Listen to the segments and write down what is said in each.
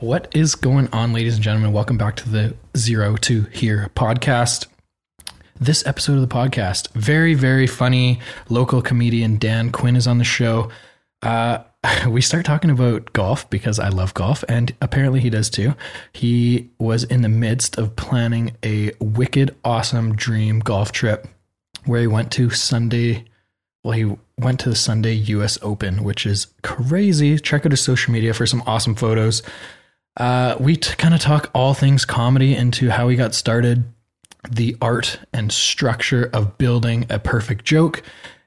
What is going on, ladies and gentlemen? Welcome back to the Zero to Here podcast. This episode of the podcast, very, very funny local comedian Dan Quinn is on the show. Uh, we start talking about golf because I love golf, and apparently he does too. He was in the midst of planning a wicked, awesome dream golf trip where he went to Sunday. Well, he went to the Sunday US Open, which is crazy. Check out his social media for some awesome photos. Uh, we t- kind of talk all things comedy into how he got started, the art and structure of building a perfect joke.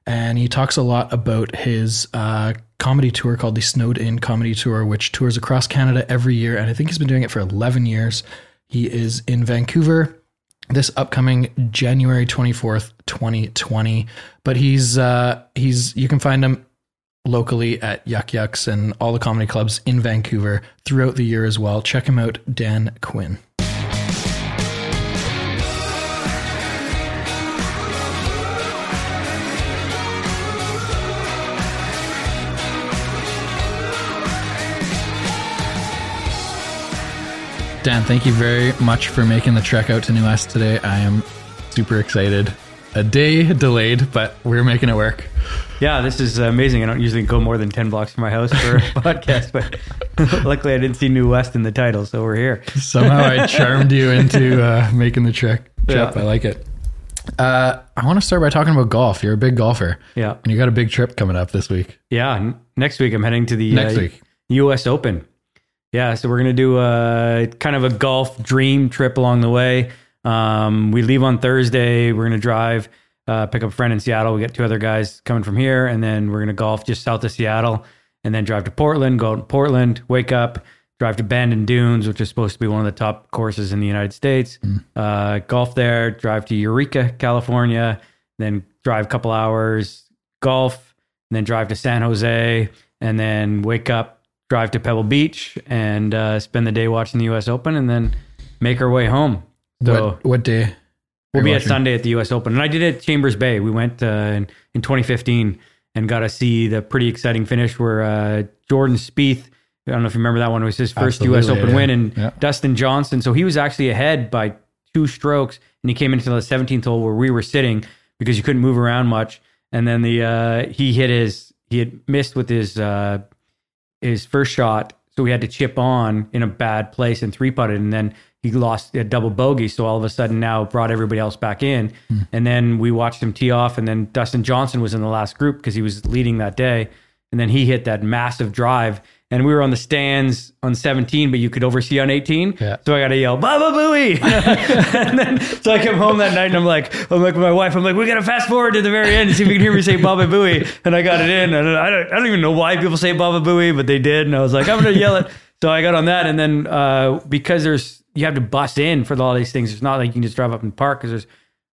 And he talks a lot about his uh, comedy tour called the Snowed In Comedy Tour, which tours across Canada every year. And I think he's been doing it for 11 years. He is in Vancouver this upcoming January 24th, 2020. But he's, uh, he's, you can find him locally at Yuk Yuk's and all the comedy clubs in Vancouver throughout the year as well. Check him out, Dan Quinn. Dan, thank you very much for making the trek out to New West today. I am super excited. A day delayed, but we're making it work. Yeah, this is amazing. I don't usually go more than 10 blocks from my house for a podcast, but luckily I didn't see New West in the title, so we're here. Somehow I charmed you into uh, making the trek. Trip. Yeah. I like it. Uh, I want to start by talking about golf. You're a big golfer, Yeah. and you got a big trip coming up this week. Yeah. n- Next week I'm heading to the Next uh, week. US Open. Yeah, so we're going to do a kind of a golf dream trip along the way. Um, we leave on Thursday. We're going to drive, uh, pick up a friend in Seattle. We get two other guys coming from here, and then we're going to golf just south of Seattle, and then drive to Portland, go out to Portland, wake up, drive to Bandon Dunes, which is supposed to be one of the top courses in the United States. Uh, golf there, drive to Eureka, California, then drive a couple hours, golf, and then drive to San Jose, and then wake up, drive to Pebble Beach, and uh, spend the day watching the U.S. Open, and then make our way home. So what what day? We'll be at? Sunday at the U.S. Open, and I did it at Chambers Bay. We went uh, in, in 2015 and got to see the pretty exciting finish where uh, Jordan Spieth. I don't know if you remember that one. It was his first U.S. Open yeah. win, and Yeah. Dustin Johnson. So he was actually ahead by two strokes, and he came into the 17th hole where we were sitting because you couldn't move around much. And then the uh, he hit his he had missed with his uh, his first shot, so he had to chip on in a bad place and three putted, and then he lost a double bogey. So all of a sudden now brought everybody else back in, hmm. and then we watched him tee off, and then Dustin Johnson was in the last group because he was leading that day, and then he hit that massive drive. And we were on the stands on 17, but you could oversee on 18. Yeah. So I got to yell, Baba Booey. and then, so I come home that night and I'm like, I'm like with my wife, I'm like, we got to fast forward to the very end and see if we can hear me say Baba Booey. And I got it in. And I don't, I don't even know why people say Baba Booey, but they did. And I was like, I'm going to yell it. So I got on that. And then uh, because there's, you have to bust in for all these things. It's not like you can just drive up and park because there's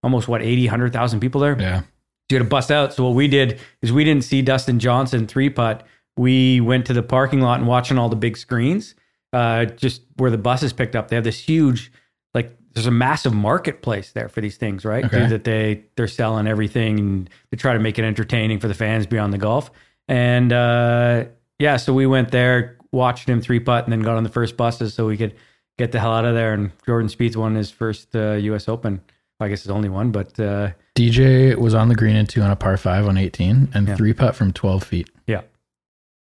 almost what, 80, 100,000 people there Yeah. you had to bust out. So what we did is we didn't see Dustin Johnson three putt. We went to the parking lot and watching all the big screens, uh, just where the buses picked up. They have this huge, like, there's a massive marketplace there for these things, right? Okay. That they they're selling everything and they try to make it entertaining for the fans beyond the golf. And uh, yeah, so we went there, watched him three putt, and then got on the first buses so we could get the hell out of there. And Jordan Spieth won his first uh, U.S. Open. I guess his only one, but uh, DJ was on the green and two on a par five on 18 and Yeah. three putt from 12 feet.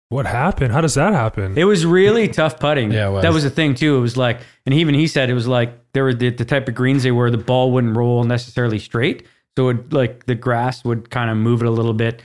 What happened? How does that happen? It was really tough putting. Yeah, it was. That was the thing too. It was like, and even he said it was like there were the, the type of greens they were. The ball wouldn't roll necessarily straight, so it like the grass would kind of move it a little bit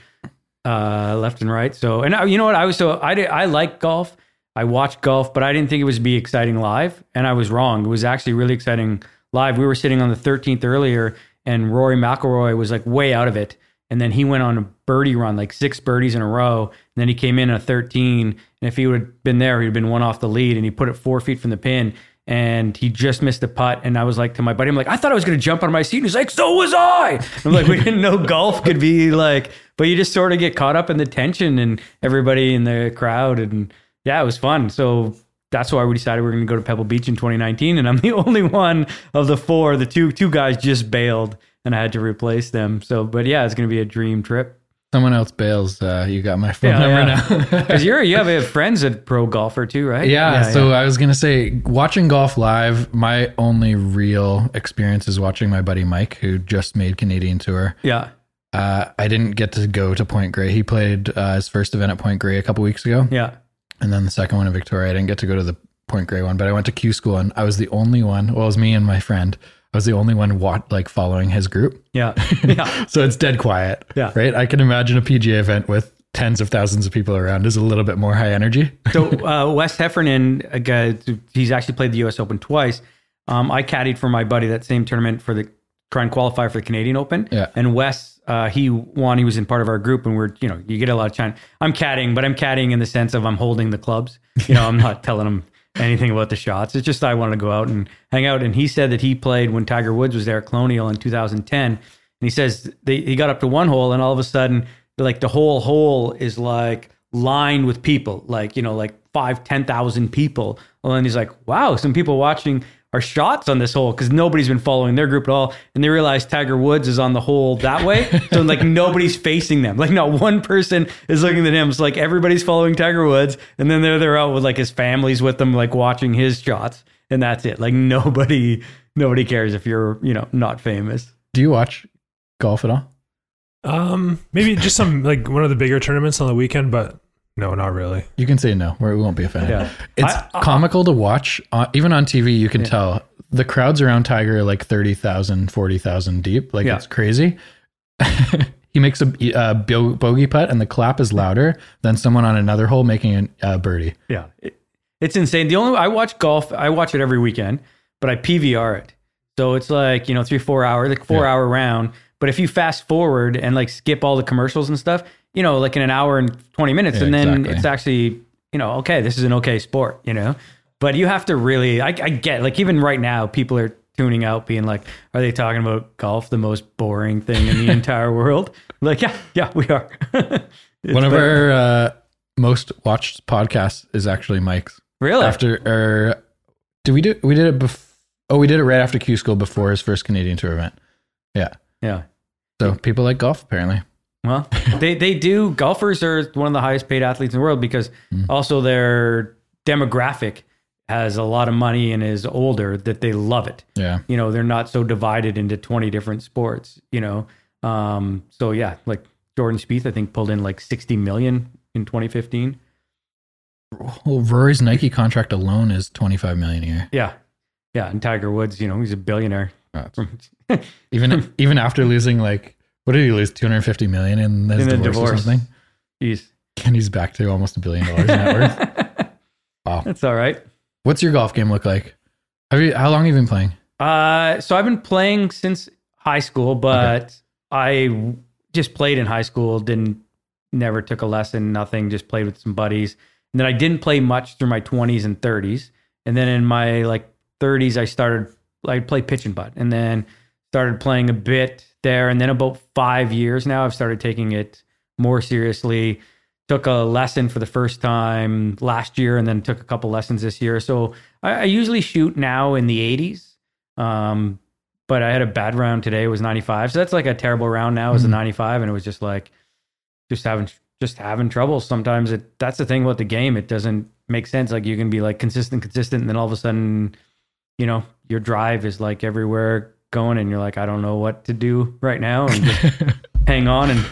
uh, left and right. So, and I, you know what? I was so I did, I like golf. I watched golf, but I didn't think it was be exciting live, and I was wrong. It was actually really exciting live. We were sitting on the 13th earlier, and Rory McIlroy was like way out of it, and then he went on a birdie run, like six birdies in a row, and then he came in a 13. And if he would have been there, he'd been one off the lead, and he put it four feet from the pin. And he just missed a putt, and I was like to my buddy, I'm like, I thought I was going to jump out of my seat. And he's like, so was I. I'm like, we didn't know golf could be like, but you just sort of get caught up in the tension and everybody in the crowd, and yeah, it was fun. So that's why we decided we are going to go to Pebble Beach in 2019, and I'm the only one of the four. The two two guys just bailed, and I had to replace them. So, but yeah, it's going to be a dream trip. someone else bails, uh, you got my phone Yeah, number yeah. now. Because you're you have a friends a pro golfer too, right? Yeah, so I was gonna say, watching golf live. My only real experience is watching my buddy Mike, who just made Canadian Tour. yeah, Uh, I didn't get to go to Point Grey. He played uh, his first event at Point Grey a couple weeks ago, yeah, and then the second one in Victoria. I didn't get to go to the Point Grey one, but I went to Q school, and I was the only one. Well, it was me and my friend. I was the only one like following his group. yeah, yeah. So it's dead quiet. Yeah. Right. I can imagine a PGA event with tens of thousands of people around is a little bit more high energy. So uh, Wes Heffernan, a guy, he's actually played the U.S. Open twice. Um, I caddied for my buddy that same tournament for the try and qualify for the Canadian Open. Yeah. And Wes, uh, he won. He was in part of our group, and we're you know you get a lot of time. I'm caddying, but I'm caddying in the sense of I'm holding the clubs. You know, I'm not telling him anything about the shots. It's just I wanted to go out and hang out. And he said that he played when Tiger Woods was there at Colonial in 2010. And he says they, he got up to one hole, and all of a sudden, like the whole hole is like lined with people, like you know, like five, ten thousand people. Then he's like, wow, some people watching our shots on this hole because nobody's been following their group at all, and they realize Tiger Woods is on the hole that way, so like nobody's facing them. Like not one person is looking at him. It's like everybody's following Tiger Woods, and then they're they're out with like his families with them, like watching his shots, and that's it. Like nobody nobody cares if you're you know not famous. Do you watch golf at all? Um, maybe just some like one of the bigger tournaments on the weekend, but no, not really. You can say no. We won't be offended. Yeah. It's I- I- comical to watch. Uh, even on TV, you can tell the crowds around Tiger are like 30,000, 40,000 deep. Like Yeah. it's crazy. he makes a, a bogey putt and the clap is louder than someone on another hole making a uh, birdie. Yeah, it, it's insane. The only I watch golf, I watch it every weekend, but I PVR it. So it's like you know three four hour, like four Yeah. hour round. But if you fast forward and like skip all the commercials and stuff, you know, like in an hour and twenty minutes, Yeah, and then exactly. it's actually you know okay, this is an okay sport, you know. But you have to really, I, I get like even right now, people are tuning out, being like, are they talking about golf, the most boring thing in the entire world? Like, yeah, yeah, we are. One of our uh, most watched podcasts is actually Mike's. really After, or did we do, we did it before, oh, we did it right after Q School before his first Canadian Tour event. Yeah. yeah. So people like golf apparently. Well, they they do. Golfers are one of the highest paid athletes in the world because also their demographic has a lot of money and is older that they love it. Yeah. You know, they're not so divided into 20 different sports, you know. Um, so yeah, like Jordan Spieth I think pulled in like 60 million in 2015. Well, Rory's Nike contract alone is 25 million a year. Yeah. Yeah, and Tiger Woods, you know, he's a billionaire. Even even after losing like what did he lose 250 million in his In the divorce, or something? He's And he's back to almost a billion dollars in net worth. Wow. That's all right. What's your golf game look like? Have you how long have you been playing? Uh, so I've been playing since high school, but I just played in high school. Didn't never took a lesson, nothing. Just played with some buddies, and then I didn't play much through my twenties and thirties. And then in my like thirties, I started. I played pitch and putt, and then started playing a bit there. And then about five years now, I've started taking it more seriously. Took a lesson for the first time last year, and then took a couple lessons this year. So I, I usually shoot now in the 80s. Um, but I had a bad round today. It was 95. So that's like a terrible round now. It was a Mhm. 95, and it was just like just having just having trouble. Sometimes it that's the thing about the game. It doesn't make sense. Like you can be like consistent, consistent, and then all of a sudden, you know, your drive is like everywhere going, and you're like, I don't know what to do right now, and just hang on and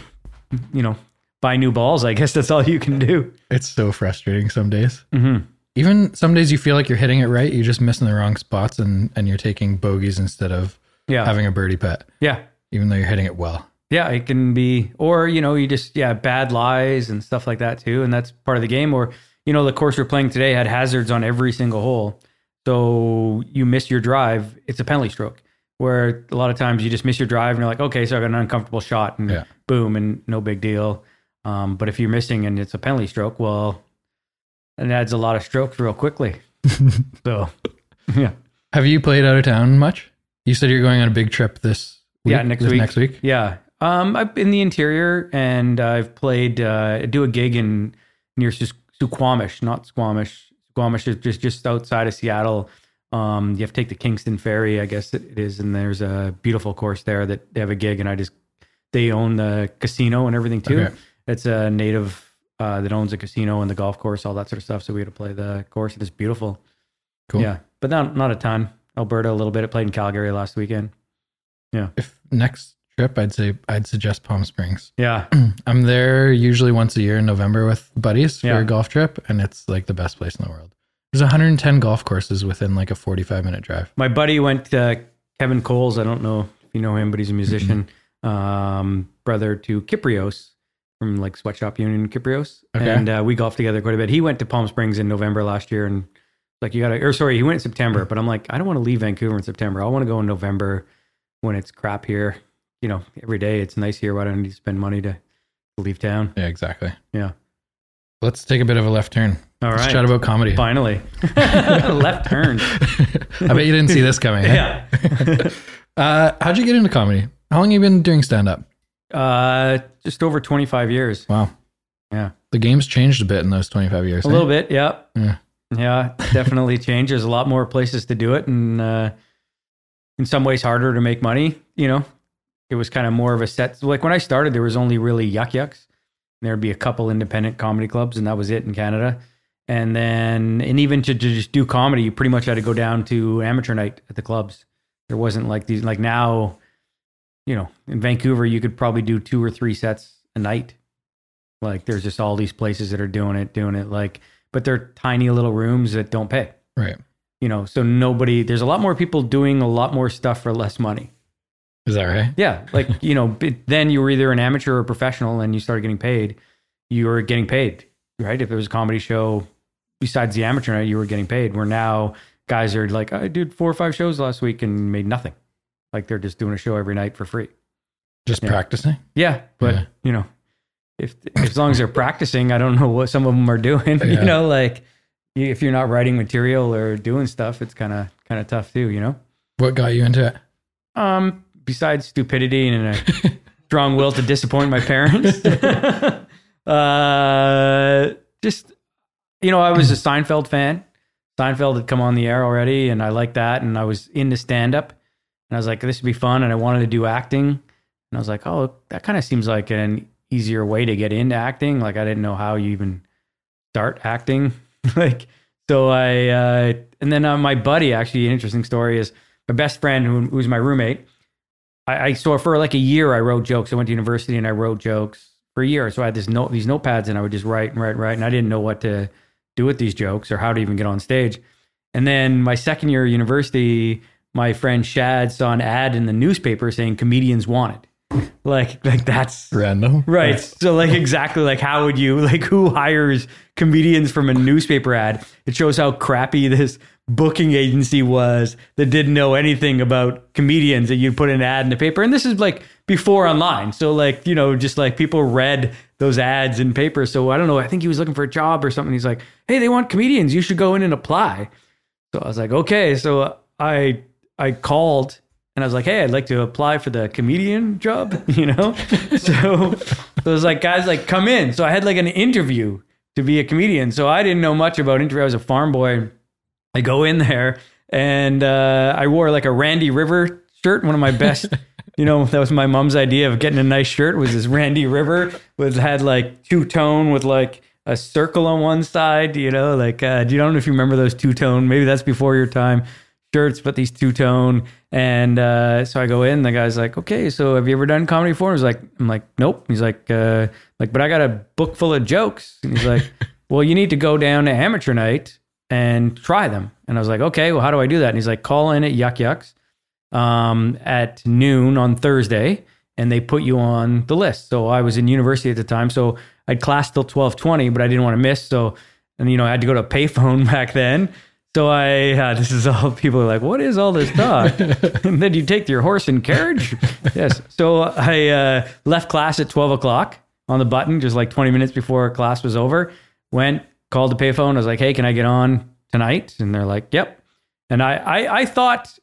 you know buy new balls. I guess that's all you can do. it's so frustrating some days. hmm Even some days you feel like you're hitting it right, you're just missing the wrong spots and and you're taking bogeys instead of Yeah, having a birdie putt, yeah. even though you're hitting it well. Yeah, it can be, or you know, you just yeah, bad lies and stuff like that too, and that's part of the game. Or you know, the course we're playing today had hazards on every single hole, so you miss your drive, it's a penalty stroke. Where a lot of times you just miss your drive and you're like, okay, so I got an uncomfortable shot, and Yeah. boom, and no big deal. Um, but if you're missing and it's a penalty stroke, well, it adds a lot of strokes real quickly. so, yeah, Have you played out of town much? You said you're going on a big trip this week, Yeah, next this week. Next week. Yeah. Um, I've been in the interior and I've played, uh, I do a gig in near Suquamish, not Squamish. Squamish is just, just outside of Seattle. Um, you have to take the Kingston ferry, I guess it is. And there's a beautiful course there that they have a gig and I just they own the casino and everything too. Okay. It's a native uh, that owns a casino and the golf course, all that sort of stuff. So we had to play the course. It's beautiful. Cool. Yeah, but not not a ton. Alberta a little bit. I played in Calgary last weekend. Yeah. If next trip, I'd say I'd suggest Palm Springs. Yeah, I'm there usually once a year in November with buddies for Yeah. a golf trip, and it's like the best place in the world. There's 110 golf courses within like a 45 minute drive. my buddy went to Kevin Coles. I don't know if you know him, but he's a musician. Um, brother to Kyprios from like Sweatshop Union Kyprios, Okay. and uh, we golfed together quite a bit. He went to Palm Springs in November last year, and like you gotta, or sorry, he went in September. But I'm like, I don't want to leave Vancouver in September. I want to go in November when it's crap here. You know, every day it's nice here. Why don't I need to spend money to leave town? Yeah, exactly. Yeah. Let's take a bit of a left turn. All Let's chat about comedy. Finally, left turn. I bet you didn't see this coming. eh? Yeah. Uh, how'd you get into comedy? How long have you been doing stand up? Uh, just over 25 years. Wow. Yeah. The game's changed a bit in those 25 years. A eh? little bit, yeah. Yeah. Yeah, definitely changed. There's a lot more places to do it and uh in some ways harder to make money, you know. It was kind of more of a set like when I started there was only really Yuk Yuk's. There'd be a couple independent comedy clubs and that was it in Canada. And then and even to, to just do comedy, you pretty much had to go down to amateur night at the clubs. There wasn't like these like now, you know, in Vancouver you could probably do two or three sets a night. Like there's just all these places that are doing it, doing it like but they're tiny little rooms that don't pay. Right. You know, so nobody. There's a lot more people doing a lot more stuff for less money. Is that right? Yeah, like you know, but then you were either an amateur or a professional, and you started getting paid. You were getting paid, right? If it was a comedy show, besides the amateur night, you were getting paid. Where now guys are like, I did four or five shows last week and made nothing. Like they're just doing a show every night for free. Just Yeah. practicing? Yeah, but Yeah. you know, if as long as they're practicing, I don't know what some of them are doing. Yeah. You know, like if you're not writing material or doing stuff, it's kind of kind of tough too. You know. What got you into it? Um, besides stupidity and a strong will to disappoint my parents, uh, just you know, I was a Seinfeld fan. Seinfeld had come on the air already, and I liked that, and I was into stand up, and I was like, this would be fun, and I wanted to do acting, and I was like, oh, that kind of seems like an easier way to get into acting. Like I didn't know how you even start acting, like so I uh, and then uh, my buddy actually an interesting story is my best friend who, who's my roommate. I, I so for like a year I wrote jokes. I went to university and I wrote jokes for a year. So I had this note these notepads and I would just write and write and write and I didn't know what to do with these jokes or how to even get on stage. And then my second year of university, my friend Shad saw an ad in the newspaper saying comedians wanted. Like like that's Random. Right. So like exactly like how would you like who hires comedians from a newspaper ad? It shows how crappy this booking agency was that didn't know anything about comedians that you'd put an ad in the paper. And this is like before online. So like, you know, just like people read those ads in paper. So I don't know, I think he was looking for a job or something. He's like, "Hey, they want comedians. You should go in and apply." So I was like, "Okay." So I I called and I was like, "Hey, I'd like to apply for the comedian job," you know. so, so it was like, guys, like, come in. So I had like an interview to be a comedian. So I didn't know much about interview. I was a farm boy. I go in there and uh, I wore like a Randy River shirt, one of my best. you know, that was my mom's idea of getting a nice shirt. Was this Randy River was had like two tone with like a circle on one side. You know, like uh, do you don't know if you remember those two tone? Maybe that's before your time shirts, but these two tone. And uh, so I go in. The guy's like, "Okay, so have you ever done comedy before?" I was like, "I'm like, nope." He's like, uh, "Like, but I got a book full of jokes." And he's like, "Well, you need to go down to amateur night and try them." And I was like, "Okay, well, how do I do that?" And he's like, "Call in at Yuk Yuk's um, at noon on Thursday." And they put you on the list. So I was in university at the time, so I'd class till twelve twenty, but I didn't want to miss. So, and you know, I had to go to a payphone back then. So I, uh, this is all people are like, what is all this talk? and then you take your horse and carriage. yes. So I uh, left class at 12 o'clock on the button, just like 20 minutes before class was over. Went, called the payphone. I was like, hey, can I get on tonight? And they're like, yep. And I, I, I thought,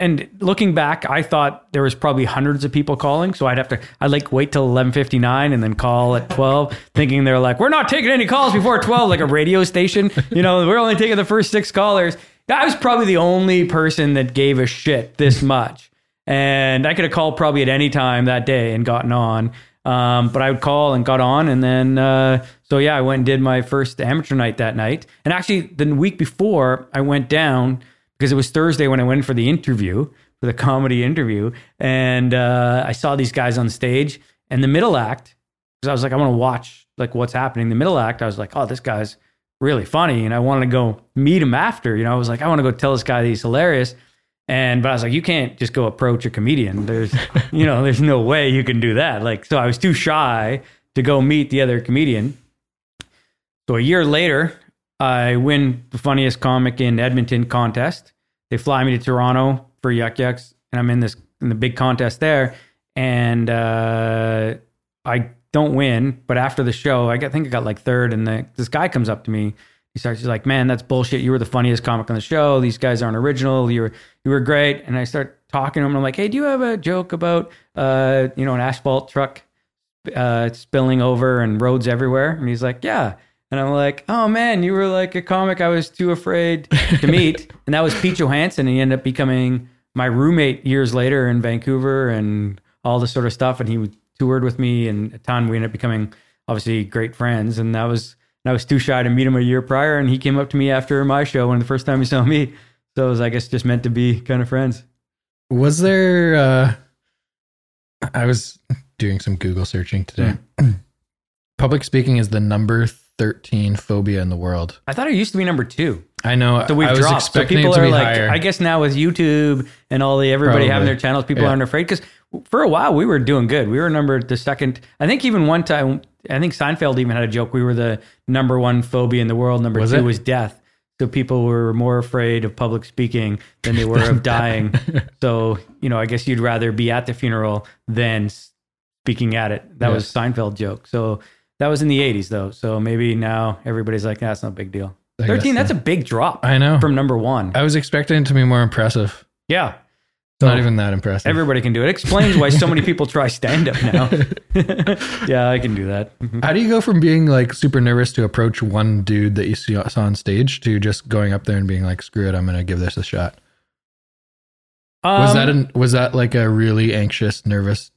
and looking back, I thought there was probably hundreds of people calling. So I'd have to, I'd like wait till 1159 and then call at 12 thinking they're like, we're not taking any calls before 12, like a radio station. You know, we're only taking the first six callers. I was probably the only person that gave a shit this much. And I could have called probably at any time that day and gotten on. Um, but I would call and got on. And then, uh, so yeah, I went and did my first amateur night that night. And actually, the week before, I went down because it was Thursday when I went for the interview, for the comedy interview. And uh, I saw these guys on stage. And the middle act, because I was like, I want to watch like what's happening. The middle act, I was like, oh, this guy's really funny, and I wanted to go meet him after. You know, I was like, I want to go tell this guy that he's hilarious. And but I was like, you can't just go approach a comedian. There's, you know, there's no way you can do that. Like, so I was too shy to go meet the other comedian. So a year later, I win the funniest comic in Edmonton contest. They fly me to Toronto for Yuk Yuk's, and I'm in this in the big contest there. And uh, I don't win, but after the show, I, think I got like third, and the, this guy comes up to me. He starts, he's like, "Man, that's bullshit. You were the funniest comic on the show. These guys aren't original. You were you were great." And I start talking to him. And I'm like, "Hey, do you have a joke about uh, you know, an asphalt truck uh, spilling over and roads everywhere?" And he's like, "Yeah." And I'm like, "Oh man, you were like a comic I was too afraid to meet." and that was Pete Johansson. And he ended up becoming my roommate years later in Vancouver and all this sort of stuff. And he toured with me and a ton. We ended up becoming obviously great friends. And that was, and I was too shy to meet him a year prior. And he came up to me after my show when the first time he saw me. So it was, I guess, just meant to be kind of friends. Was there? uh I was doing some Google searching today. Public speaking is the number thirteen phobia in the world. I thought it used to be number two. I know. So we've I was dropped. So people are like, higher. I guess now with YouTube and all the everybody having their channels, people Yeah. aren't afraid. Because for a while we were doing good. We were number the second. I think even one time, I think Seinfeld even had a joke. We were the number one phobia in the world. Number Was two it? was death. So people were more afraid of public speaking than they were of dying. So you know, I guess you'd rather be at the funeral than speaking at it. That was Seinfeld joke. So that was in the '80s though. So maybe now everybody's like, that's not a big deal. I guess Thirteen. That's so. a big drop I know. from number one. I was expecting it to be more impressive. Yeah. It's not even that impressive. Everybody can do it. Explains why so many people try stand up now. yeah, I can do that. Mhm. How do you go from being like super nervous to approach one dude that you see, saw on stage to just going up there and being like, "Screw it, I'm gonna give this a shot"? Was Um, that an, was that like a really anxious, nervous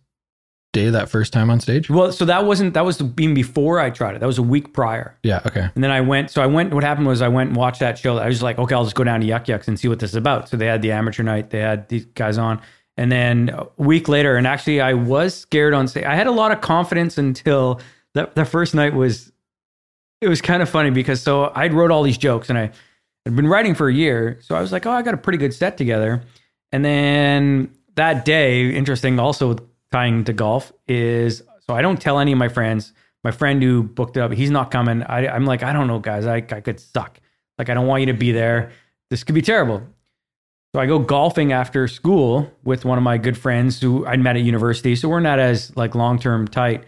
day that first time on stage? well? So that wasn't that was even before I tried it. That was a week prior, Yeah. Okay. and then I went. So I went. What happened was I went and watched that show. I was like, okay, I'll just go down to Yuk Yuk's and see what this is about. So they had the amateur night. They had these guys on, and then a week later, and actually I was scared on stage. I had a lot of confidence until that the first night was. It was kind of funny because so I wrote all these jokes and I had been writing for a year. So I was like, oh, I got a pretty good set together. And then that day, interesting also with tying to golf is so I don't tell any of my friends. My friend who booked it up, he's not coming. I, I'm like, I don't know, guys. I, I could suck. Like, I don't want you to be there. This could be terrible. So I go golfing after school with one of my good friends who I'd met at university. So we're not as like long term tight.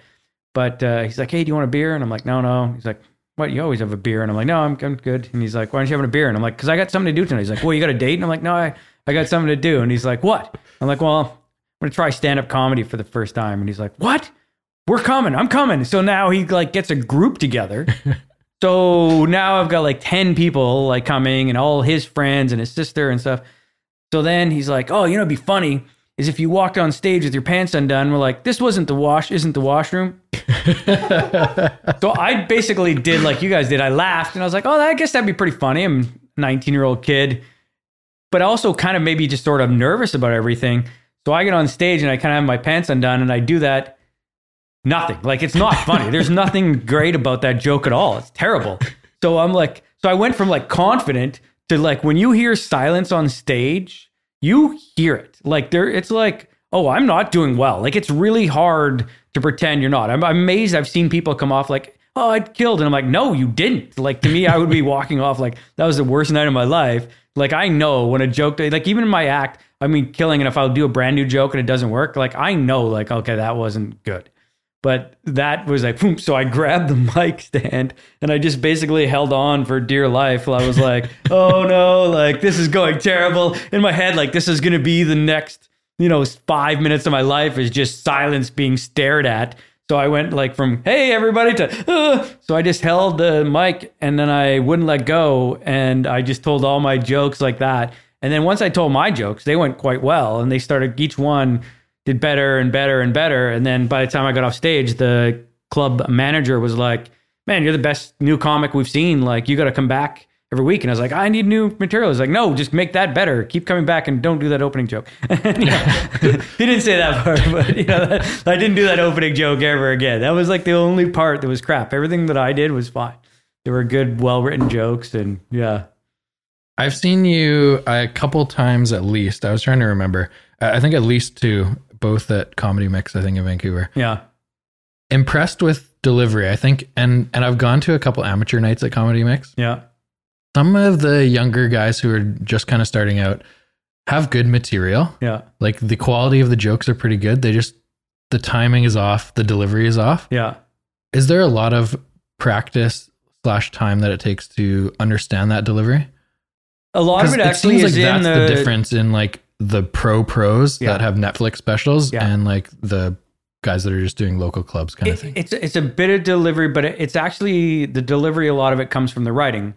But uh, he's like, Hey, do you want a beer? And I'm like, No, no. He's like, What? You always have a beer? And I'm like, No, I'm, I'm good. And he's like, Why aren't you having a beer? And I'm like, Because I got something to do tonight. He's like, Well, you got a date? And I'm like, No, I, I got something to do. And he's like, What? I'm like, Well, I'm gonna try stand up comedy for the first time. And he's like, What? We're coming. I'm coming. So now he like gets a group together. so now I've got like 10 people like coming and all his friends and his sister and stuff. So then he's like, "Oh, you know, it'd be funny is if you walked on stage with your pants undone." We're like, "This wasn't the wash, isn't the washroom." so I basically did like you guys did. I laughed and I was like, "Oh, I guess that'd be pretty funny." I'm a 19 year old kid, but also kind of maybe just sort of nervous about everything. So I get on stage and I kind of have my pants undone and I do that. Nothing. Like it's not funny. There's nothing great about that joke at all. It's terrible. So I'm like, so I went from like confident to like when you hear silence on stage, you hear it. Like there, it's like, oh, I'm not doing well. Like it's really hard to pretend you're not. I'm amazed. I've seen people come off like, oh, I killed, and I'm like, no, you didn't. Like to me, I would be walking off like that was the worst night of my life. Like I know when a joke, like even in my act, I mean, killing, and if I'll do a brand new joke and it doesn't work, like I know, like okay, that wasn't good. But that was like, boom. So I grabbed the mic stand and I just basically held on for dear life. While I was like, oh no, like this is going terrible in my head. Like this is going to be the next, you know, five minutes of my life is just silence being stared at. So I went like from hey everybody to uh, so I just held the mic and then I wouldn't let go and I just told all my jokes like that And then once I told my jokes, they went quite well, and they started each one did better and better and better. And then by the time I got off stage, the club manager was like, "Man, you're the best new comic we've seen. Like, you got to come back." Every week, and I was like, I need new material. He's like, no, just make that better. Keep coming back and don't do that opening joke. He didn't say that part, but you know, that, I didn't do that opening joke ever again. That was like the only part that was crap. Everything that I did was fine. There were good, well written jokes, and yeah, I've seen you a couple times at least. I was trying to remember. I think at least two, both at Comedy Mix, I think in Vancouver. yeah, Impressed with delivery, I think, and and I've gone to a couple amateur nights at Comedy Mix. yeah, Some of the younger guys who are just kind of starting out have good material. yeah, Like the quality of the jokes are pretty good. They just the timing is off, the delivery is off. yeah. Is there a lot of practice slash time that it takes to understand that delivery? A lot of it actually seems is like in that's the, the, difference in like the pro pros Yeah. that have Netflix specials Yeah. and like the guys that are just doing local clubs kind of thing. it's it's a bit of delivery, but it- it's actually the delivery. A lot of it comes from the writing.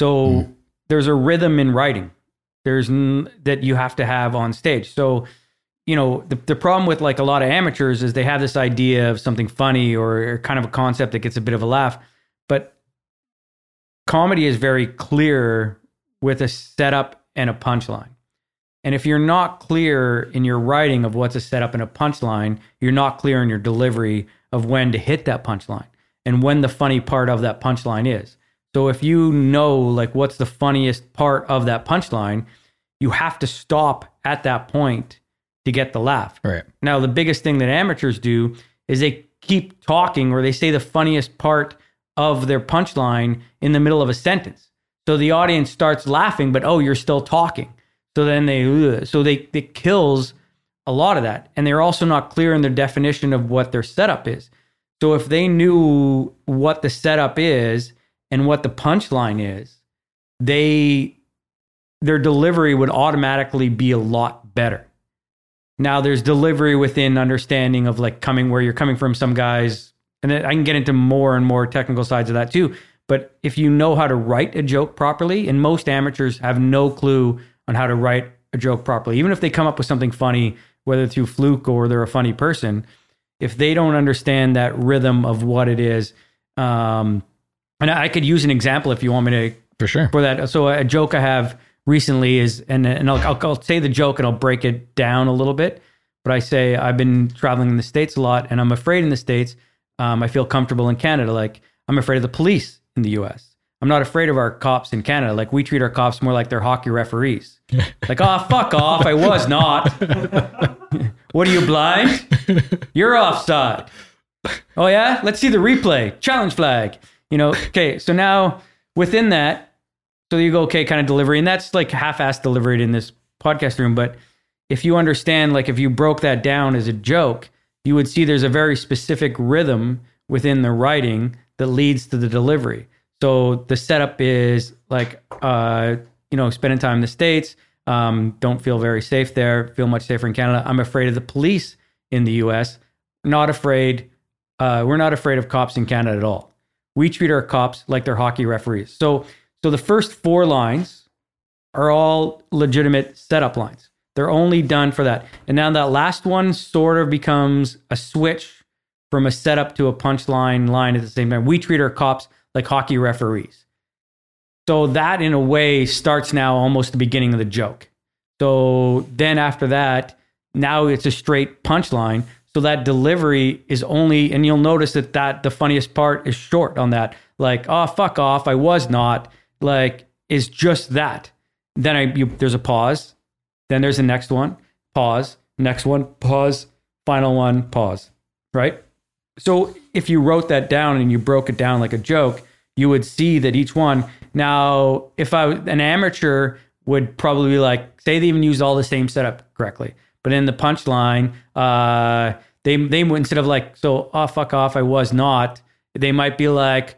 So Mm. there's a rhythm in writing. There's n- that you have to have on stage. So you know the the problem with like a lot of amateurs is they have this idea of something funny or, or kind of a concept that gets a bit of a laugh, but comedy is very clear with a setup and a punchline. And if you're not clear in your writing of what's a setup and a punchline, you're not clear in your delivery of when to hit that punchline and when the funny part of that punchline is. So if you know like what's the funniest part of that punchline, you have to stop at that point to get the laugh. right. Now, the biggest thing that amateurs do is they keep talking or they say the funniest part of their punchline in the middle of a sentence. So the audience starts laughing, but oh, you're still talking. So then they, ugh. so they, it kills a lot of that. And they're also not clear in their definition of what their setup is. So if they knew what the setup is and what the punchline is, they, their delivery would automatically be a lot better. Now there's delivery within understanding of like coming where you're coming from. Some guys, and I can get into more and more technical sides of that too. But if you know how to write a joke properly, and most amateurs have no clue on how to write a joke properly, even if they come up with something funny, whether through fluke or they're a funny person, if they don't understand that rhythm of what it is, um, and I could use an example if you want me to For sure. for that. So a joke I have recently is, and and I'll, I'll, I'll say the joke and I'll break it down a little bit. But I say I've been traveling in the states a lot, and I'm afraid in the states. Um, I feel comfortable in Canada. Like I'm afraid of the police in the U.S. I'm not afraid of our cops in Canada. Like we treat our cops more like they're hockey referees. like, oh, fuck off! I was not. what are you blind? You're offside. Oh yeah, let's see the replay. Challenge flag. You know. Okay, so now within that, so you go okay, kind of delivery, and that's like half-assed delivered in this podcast room. But if you understand, like if you broke that down as a joke, you would see there's a very specific rhythm within the writing that leads to the delivery. So the setup is like, uh, you know, spending time in the states. Um, don't feel very safe there. Feel much safer in Canada. I'm afraid of the police in the U.S. Not afraid. Uh, we're not afraid of cops in Canada at all. We treat our cops like they're hockey referees. So, so the first four lines are all legitimate setup lines. They're only done for that. And now that last one sort of becomes a switch from a setup to a punchline line at the same time. We treat our cops like hockey referees. So that in a way starts now almost the beginning of the joke. So then after that, now it's a straight punchline. So that delivery is only, and you'll notice that that the funniest part is short on that. Like, oh fuck off, I was not. Like, is just that. Then I you, there's a pause. Then there's the next one. Pause. Next one. Pause. Final one. Pause. Right. So if you wrote that down and you broke it down like a joke, you would see that each one. Now, if I an amateur would probably be like, say they even used all the same setup correctly, but in the punchline, uh, they they instead of like, so oh fuck off, I was not. They might be like,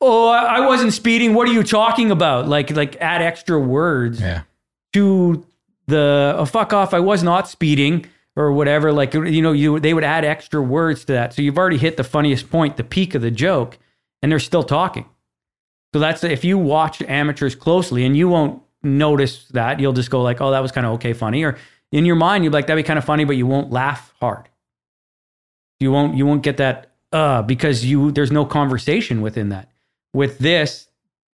oh, I wasn't speeding. What are you talking about? Like like add extra words Yeah. to the oh, fuck off i was not speeding or whatever like you know you they would add extra words to that so you've already hit the funniest point the peak of the joke and they're still talking so that's if you watch amateurs closely and you won't notice that. You'll just go like, "Oh, that was kind of okay, funny," or in your mind you'll be like, "That'd be kind of funny," but you won't laugh hard. You won't you won't get that uh because you there's no conversation within that. With this,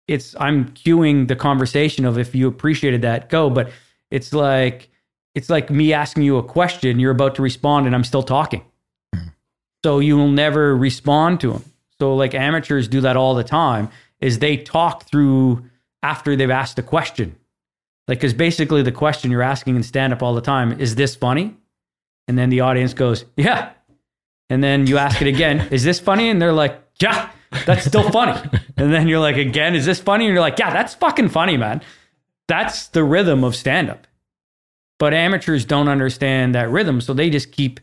it's I'm cueing the conversation of if you appreciated that, go. But it's like it's like me asking you a question, you're about to respond, and I'm still talking. So you will never respond to them. So like amateurs do that all the time is they talk through after they've asked a question. Like because basically the question you're asking in stand up all the time is this funny? And then the audience goes, yeah. And then you ask it again, is this funny? And they're like, yeah, that's still funny. and then you're like, again, is this funny? And you're like, yeah, that's fucking funny, man. That's the rhythm of stand up. But amateurs don't understand that rhythm. So they just keep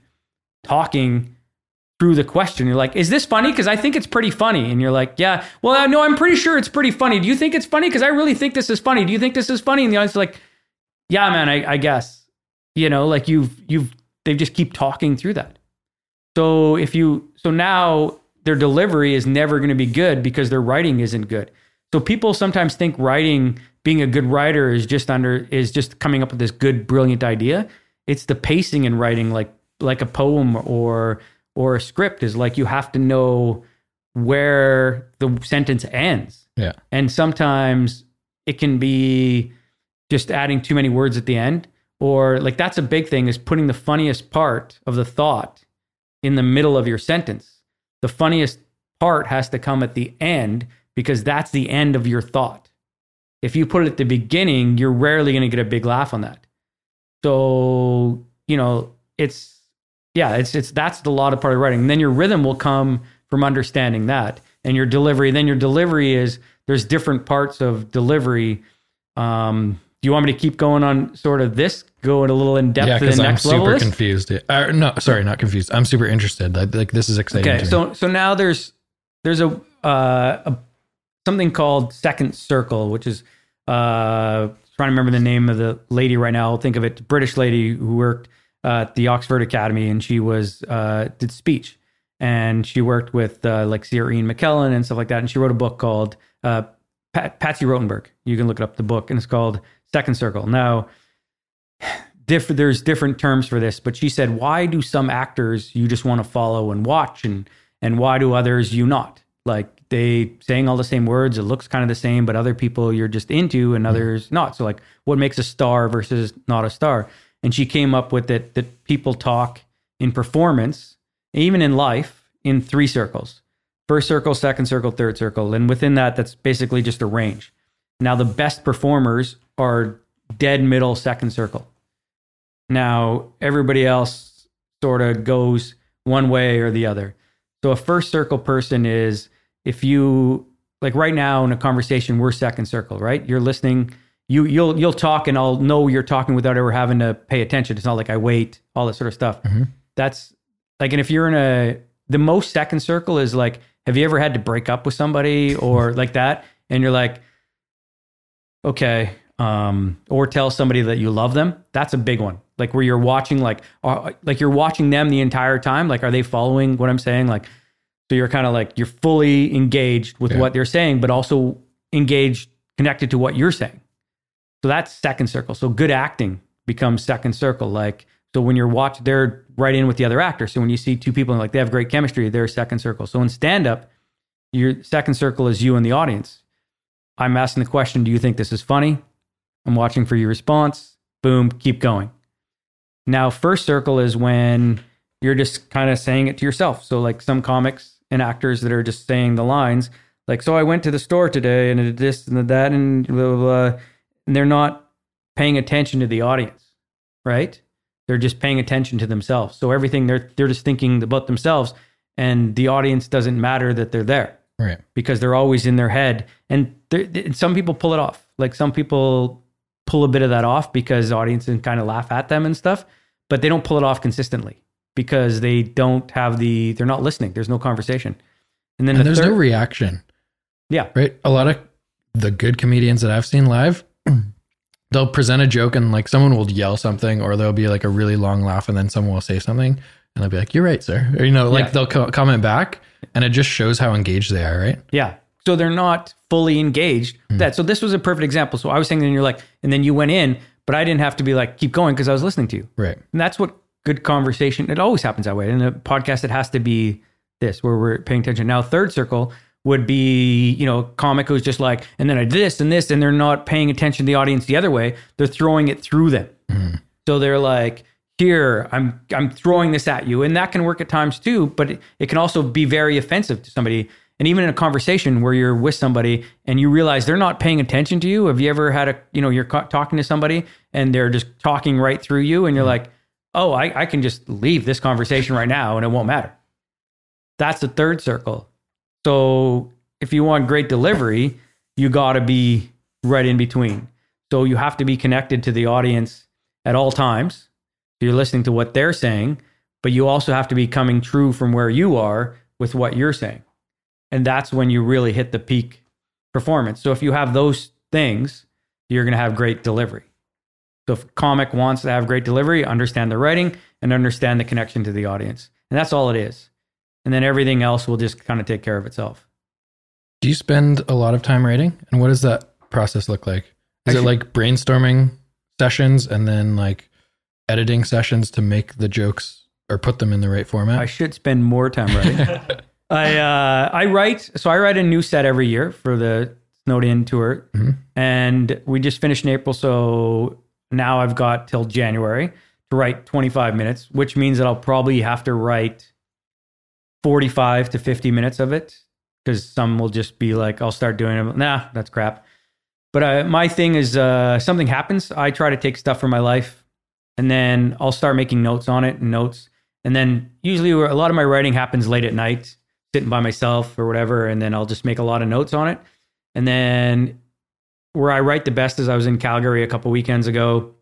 talking through the question. You're like, is this funny? Because I think it's pretty funny. And you're like, yeah, well, no, I'm pretty sure it's pretty funny. Do you think it's funny? Because I really think this is funny. Do you think this is funny? And the audience is like, yeah, man, I, I guess. You know, like you've, you've, they just keep talking through that. So if you, so now their delivery is never going to be good because their writing isn't good. So people sometimes think writing, being a good writer is just under, is just coming up with this good, brilliant idea. It's the pacing in writing, like, like a poem or, or a script is like you have to know where the sentence ends. Yeah. And sometimes it can be just adding too many words at the end or like that's a big thing is putting the funniest part of the thought in the middle of your sentence. The funniest part has to come at the end because that's the end of your thought. If you put it at the beginning, you're rarely going to get a big laugh on that. So, you know, it's yeah, it's it's that's the lot of part of writing. And then your rhythm will come from understanding that, and your delivery. Then your delivery is there's different parts of delivery. Um, do you want me to keep going on sort of this, going a little in depth Yeah, to because I'm level? super confused. Uh, no, sorry, not confused. I'm super interested. Like, like this is exciting. Okay, to me. so so now there's there's a uh, a something called second circle, which is uh trying to remember the name of the lady right now. I'll think of it. British lady who worked uh, at the Oxford Academy, and she was uh, did speech, and she worked with uh, like Sir Ian McKellen and stuff like that. And she wrote a book called uh, Pat, Patsy Rodenburg. You can look it up the book, and it's called Second Circle. Now, diff- there's different terms for this, but she said, why do some actors you just want to follow and watch, and and why do others you not? Like they saying all the same words, it looks kind of the same, but other people you're just into and others not. So like, what makes a star versus not a star? And she came up with it that people talk in performance, even in life, in three circles: first circle, second circle, third circle, and within that, that's basically just a range. Now, the best performers are dead middle, second circle. Now, everybody else sort of goes one way or the other. So, a first circle person is if you like right now in a conversation, we're second circle, right? You're listening. You you'll you'll talk and I'll know you're talking without ever having to pay attention. It's not like I wait, all that sort of stuff. That's like, and if you're in a the most second circle is like, have you ever had to break up with somebody or like that? And you're like, okay, um, or tell somebody that you love them. That's a big one. Like where you're watching, like, are, like you're watching them the entire time. Like, are they following what I'm saying? Like, so you're kind of like you're fully engaged with Yeah. what they're saying, but also engaged, connected to what you're saying. So that's second circle. So good acting becomes second circle. Like so when you're watching, they're right in with the other actor. So when you see two people and like they have great chemistry, they're second circle. So in stand up, your second circle is you and the audience. I'm asking the question, do you think this is funny? I'm watching for your response. Boom, keep going. Now, first circle is when you're just kind of saying it to yourself. So, like some comics and actors that are just saying the lines, like, so I went to the store today and I did this and that and blah, blah, blah. And they're not paying attention to the audience, right? They're just paying attention to themselves. So everything they're they're just thinking about themselves, and the audience doesn't matter that they're there right. because they're always in their head. And and some people pull it off. Like some people pull a bit of that off because audiences kind of laugh at them and stuff, but they don't pull it off consistently because they don't have the they're not listening. There's no conversation. And then And the there's third, no reaction. yeah, right? A lot of the good comedians that I've seen live, they'll present a joke and like someone will yell something or there'll be like a really long laugh and then someone will say something and they'll be like, "You're right, sir," or you know, like Yeah. they'll co- comment back and it just shows how engaged they are, right? yeah. So they're not fully engaged. with That so this was a perfect example. So I was saying, and you're like, and then you went in, but I didn't have to be like keep going because I was listening to you. Right. And that's what good conversation. It always happens that way. In a podcast, it has to be this where we're paying attention. Now, third circle would be you know comic who's just like, and then I did this and this, and they're not paying attention to the audience the other way. They're throwing it through them. So they're like, here, I'm I'm throwing this at you. And that can work at times too, but it, it can also be very offensive to somebody. And even in a conversation where you're with somebody and you realize they're not paying attention to you. Have you ever had a, you know, you're talking to somebody and they're just talking right through you and you're mm-hmm. like, oh, I, I can just leave this conversation right now and it won't matter. That's the third circle. So if you want great delivery, you got to be right in between. So you have to be connected to the audience at all times. You're listening to what they're saying, but you also have to be coming true from where you are with what you're saying. And that's when you really hit the peak performance. So if you have those things, you're going to have great delivery. So if comic wants to have great delivery, understand the writing and understand the connection to the audience. And that's all it is. And then everything else will just kind of take care of itself. Do you spend a lot of time writing? And what does that process look like? Is it like brainstorming sessions and then like editing sessions to make the jokes or put them in the right format? I should spend more time writing. I uh, I write so I write a new set every year for the Snowed In tour, and we just finished in April. So now I've got till January to write 25 minutes, which means that I'll probably have to write 45 to 50 minutes of it because some will just be like I'll start doing them. Nah, that's crap. But uh, my thing is uh, something happens. I try to take stuff from my life, and then I'll start making notes on it and notes. And then usually a lot of my writing happens late at night, sitting by myself or whatever. And then I'll just make a lot of notes on it. And then where I write the best is I was in Calgary a couple weekends ago.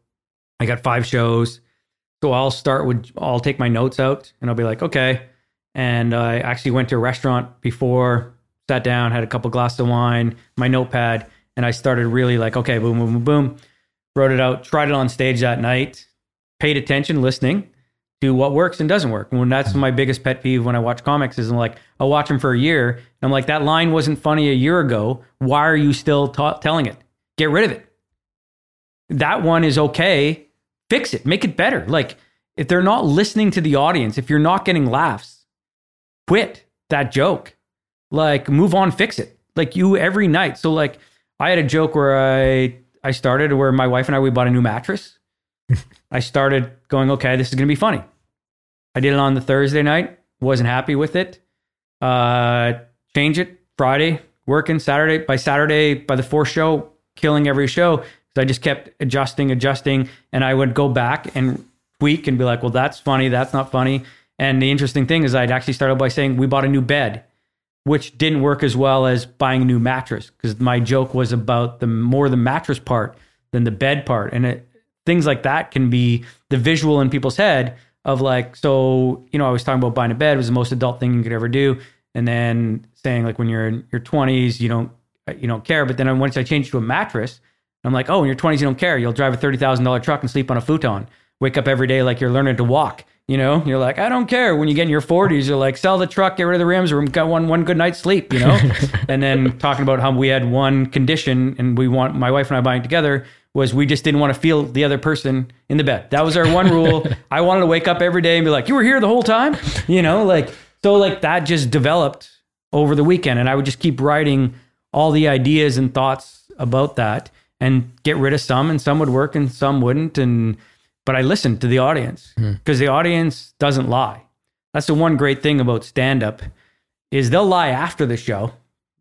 I got five shows. So I'll start with, I'll take my notes out and I'll be like, okay. And I actually went to a restaurant before, sat down, had a couple glasses of wine, my notepad, and I started really like, okay, boom, boom, boom, boom. Wrote it out, tried it on stage that night, paid attention, listening to what works and doesn't work. And that's my biggest pet peeve when I watch comics is I'm like, I'll watch them for a year. And I'm like, that line wasn't funny a year ago. Why are you still ta- telling it? Get rid of it. That one is okay. Fix it. Make it better. Like if they're not listening to the audience, if you're not getting laughs, quit that joke. Like move on, fix it. Like you every night. So like I had a joke where I I started where my wife and I we bought a new mattress. I started going, okay, this is going to be funny. I did it on the Thursday night. Wasn't happy with it. Uh, change it Friday, working Saturday. By Saturday, by the fourth show, killing every show. So I just kept adjusting, adjusting, and I would go back and tweak and be like, well, that's funny. That's not funny. And the interesting thing is, I'd actually started by saying we bought a new bed, which didn't work as well as buying a new mattress because my joke was about the more the mattress part than the bed part, and it, things like that can be the visual in people's head of like, so you know, I was talking about buying a bed was the most adult thing you could ever do, and then saying like when you're in your 20s, you don't you don't care, but then once I changed to a mattress, I'm like, oh, in your 20s you don't care, you'll drive a thirty thousand dollar truck and sleep on a futon, wake up every day like you're learning to walk. You know, you're like, I don't care. When you get in your 40s, you're like, sell the truck, get rid of the rims, or got one one good night's sleep. You know, and then talking about how we had one condition, and we want my wife and I buying together was we just didn't want to feel the other person in the bed. That was our one rule. I wanted to wake up every day and be like, you were here the whole time. You know, like so, like that just developed over the weekend, and I would just keep writing all the ideas and thoughts about that, and get rid of some, and some would work, and some wouldn't, and but I listened to the audience because the audience doesn't lie. That's the one great thing about stand up is they'll lie after the show.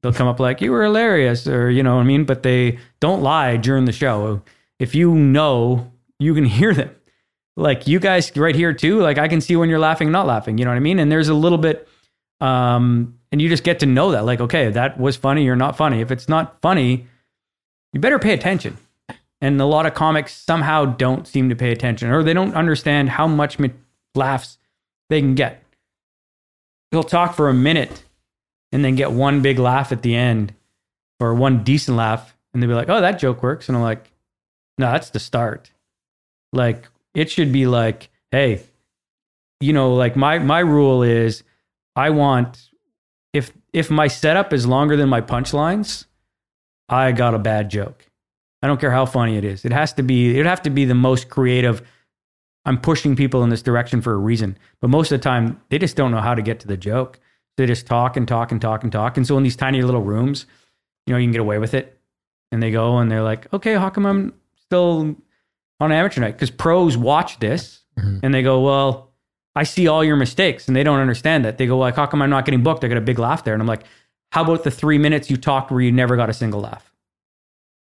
They'll come up like you were hilarious or you know what I mean, but they don't lie during the show. If you know, you can hear them. Like you guys right here too, like I can see when you're laughing, not laughing, you know what I mean? And there's a little bit um and you just get to know that like okay, that was funny or not funny. If it's not funny, you better pay attention. And a lot of comics somehow don't seem to pay attention or they don't understand how much laughs they can get. They'll talk for a minute and then get one big laugh at the end or one decent laugh and they'll be like, oh, that joke works. And I'm like, no, that's the start. Like, it should be like, hey, you know, like my, my rule is I want, if, if my setup is longer than my punchlines, I got a bad joke. I don't care how funny it is. It has to be. It have to be the most creative. I'm pushing people in this direction for a reason. But most of the time, they just don't know how to get to the joke. They just talk and talk and talk and talk. And so in these tiny little rooms, you know, you can get away with it. And they go and they're like, okay, how come I'm still on amateur night? Because pros watch this Mhm. and they go, well, I see all your mistakes. And they don't understand that. They go, like, how come I'm not getting booked? I got a big laugh there. And I'm like, how about the three minutes you talked where you never got a single laugh?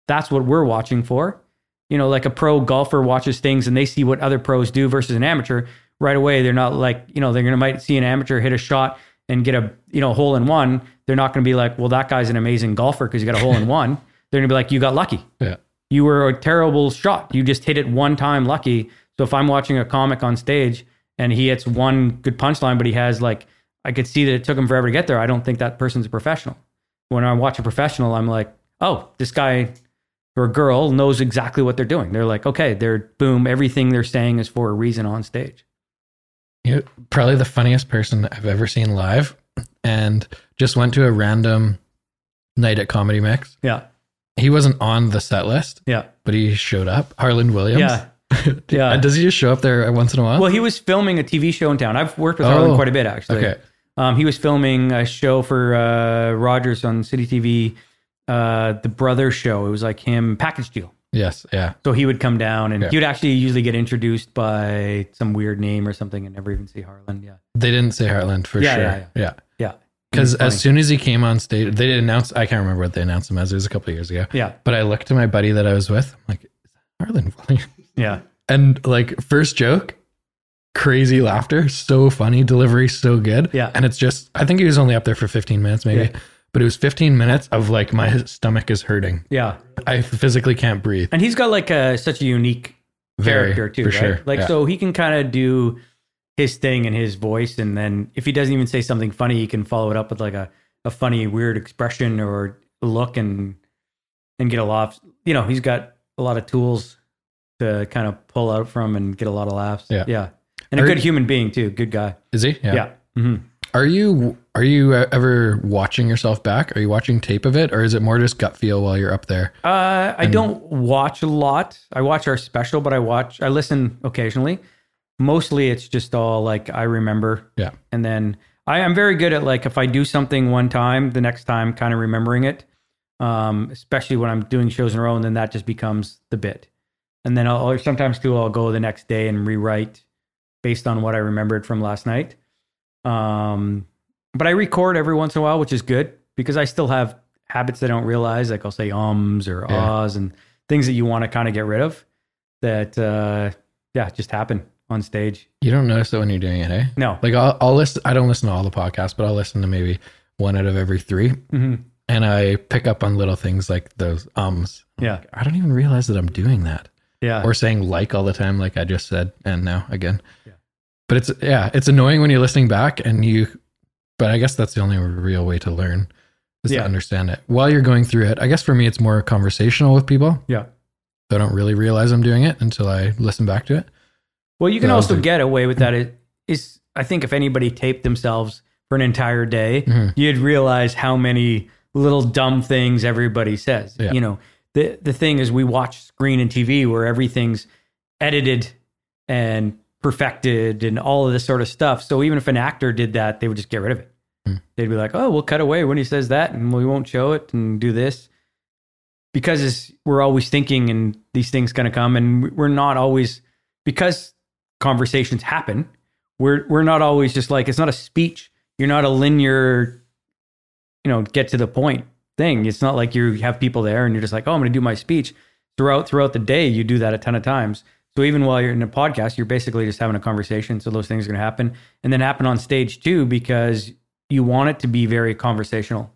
That's what we're watching for. You know, like a pro golfer watches things and they see what other pros do versus an amateur. Right away, they're not like, you know, they're going to might see an amateur hit a shot and get a, you know, hole in one. They're not going to be like, well, that guy's an amazing golfer because he got a hole in one. They're going to be like, you got lucky. Yeah. You were a terrible shot. You just hit it one time lucky. So if I'm watching a comic on stage and he hits one good punchline, but he has like, I could see that it took him forever to get there. I don't think that person's a professional. When I watch a professional, I'm like, oh, this guy or girl knows exactly what they're doing. They're like, okay, they're boom, everything they're saying is for a reason on stage. You're probably the funniest person I've ever seen live, and just went to a random night at Comedy Mix. Yeah. He wasn't on the set list, Yeah. but he showed up. Harland Williams. Yeah. Yeah. And does he just show up there once in a while? Well, he was filming a TV show in town. I've worked with Oh. Harland quite a bit, actually. okay. Um, he was filming a show for uh, Rogers on City TV, uh, the brother Show. It was like him package deal. Yes. Yeah. So he would come down and Yeah. he would actually usually get introduced by some weird name or something and never even see Harland. Yeah. They didn't say Heartland for Yeah, sure. yeah, Yeah. Yeah. Because as soon as he came on stage, they didn't announce. I can't remember what they announced him as. It was a couple of years ago. Yeah. But I looked to my buddy that I was with. I'm like, Harland Williams. Yeah. And like first joke, crazy laughter, so funny, delivery so good. Yeah. And it's just I think he was only up there for 15 minutes maybe. Yeah. But it was 15 minutes of like my stomach is hurting. Yeah. I physically can't breathe. And he's got like a, such a unique Very, character too, for right? sure. Like Yeah. so he can kind of do his thing and his voice, and then if he doesn't even say something funny, he can follow it up with like a, a funny, weird expression or look, and and get a lot. Of, you know, he's got a lot of tools to kind of pull out from and get a lot of laughs. Yeah. yeah, and a Are- good human being too. Good guy. Is he? Yeah. hmm Are you are you uh, ever watching yourself back? Are you watching tape of it or is it more just gut feel while you're up there? Uh, I don't watch a lot. I watch our special, but I watch, I listen occasionally. Mostly it's just all like I remember. Yeah. And then I am very good at like if I do something one time, the next time kind of remembering it. Um, especially when I'm doing shows in a row, and then that just becomes the bit. And then I'll or sometimes too, I'll go the next day and rewrite based on what I remembered from last night. Um, but I record every once in a while, which is good because I still have habits that I don't realize. Like I'll say ums or Yeah. ahs and things that you want to kind of get rid of that, uh, yeah, just happen on stage. You don't notice it when you're doing it, eh? No. Like I'll, I'll listen. I don't listen to all the podcasts, but I'll listen to maybe one out of every three, hmm and I pick up on little things like those ums. Yeah. I don't even realize that I'm doing that, Yeah. or saying like all the time, like I just said, and now again. Yeah. But it's yeah, it's annoying when you're listening back and you. But I guess that's the only real way to learn is Yeah. to understand it while you're going through it. I guess for me, it's more conversational with people. yeah. So I don't really realize I'm doing it until I listen back to it. Well, you can was also the- get away with that. Is, is I think if anybody taped themselves for an entire day, Mhm. you'd realize how many little dumb things everybody says. Yeah. You know, the the thing is we watch screen and TV where everything's edited and perfected and all of this sort of stuff. So even if an actor did that, they would just get rid of it. Hmm. They'd be like, "Oh, we'll cut away when he says that, and we won't show it and do this." Because we're always thinking, and these things going to come, and we're not always because conversations happen. We're we're not always just like it's not a speech. You're not a linear, you know, get to the point thing. It's not like you have people there and you're just like, oh, I'm going to do my speech throughout throughout the day. You do that a ton of times. So even while you're in a podcast, you're basically just having a conversation. So those things are going to happen, and then happen on stage too because you want it to be very conversational.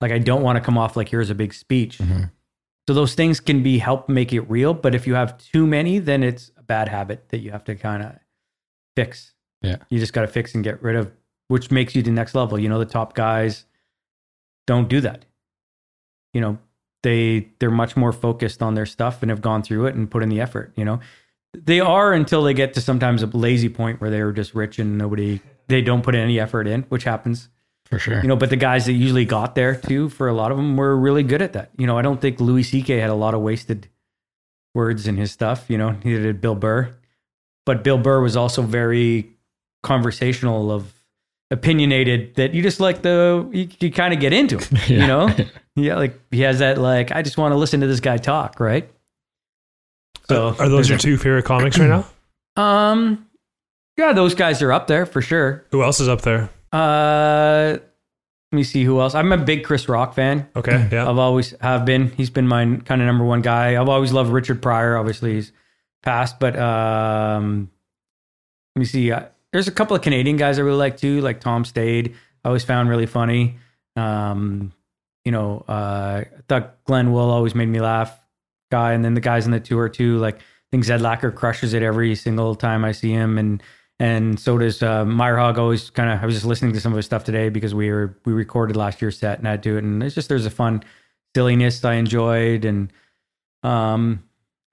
Like I don't want to come off like here's a big speech. Mhm. So those things can be help make it real, but if you have too many, then it's a bad habit that you have to kind of fix. Yeah. You just got to fix and get rid of, which makes you the next level. You know, the top guys don't do that. You know, they they're much more focused on their stuff and have gone through it and put in the effort, you know. They are until they get to sometimes a lazy point where they're just rich and nobody they don't put any effort in, which happens. for sure. you know, but the guys that usually got there too, for a lot of them, were really good at that. You know, I don't think Louis C.K. had a lot of wasted words in his stuff. You know, neither did Bill Burr, but Bill Burr was also very conversational, of opinionated. That you just like the you, you kind of get into. Him, Yeah. You know, yeah, like he has that like I just want to listen to this guy talk, right? So are those your two favorite comics right now? um, yeah, those guys are up there for sure. Who else is up there? Uh, let me see who else. I'm a big Chris Rock fan. Okay, yeah. I've always have been. He's been my kind of number one guy. I've always loved Richard Pryor. Obviously, he's passed, but um, let me see. Uh, there's a couple of Canadian guys I really like too, like Tom Stade. I always found really funny. Um, you know, uh, I thought Glen Wool always made me laugh. Guy, and then the guys in the tour too. Like I think Zedlacker crushes it every single time I see him, and and so does uh, Myrehaug. Always kind of. I was just listening to some of his stuff today because we were we recorded last year's set and I do it, and it's just there's a fun silliness I enjoyed, and um,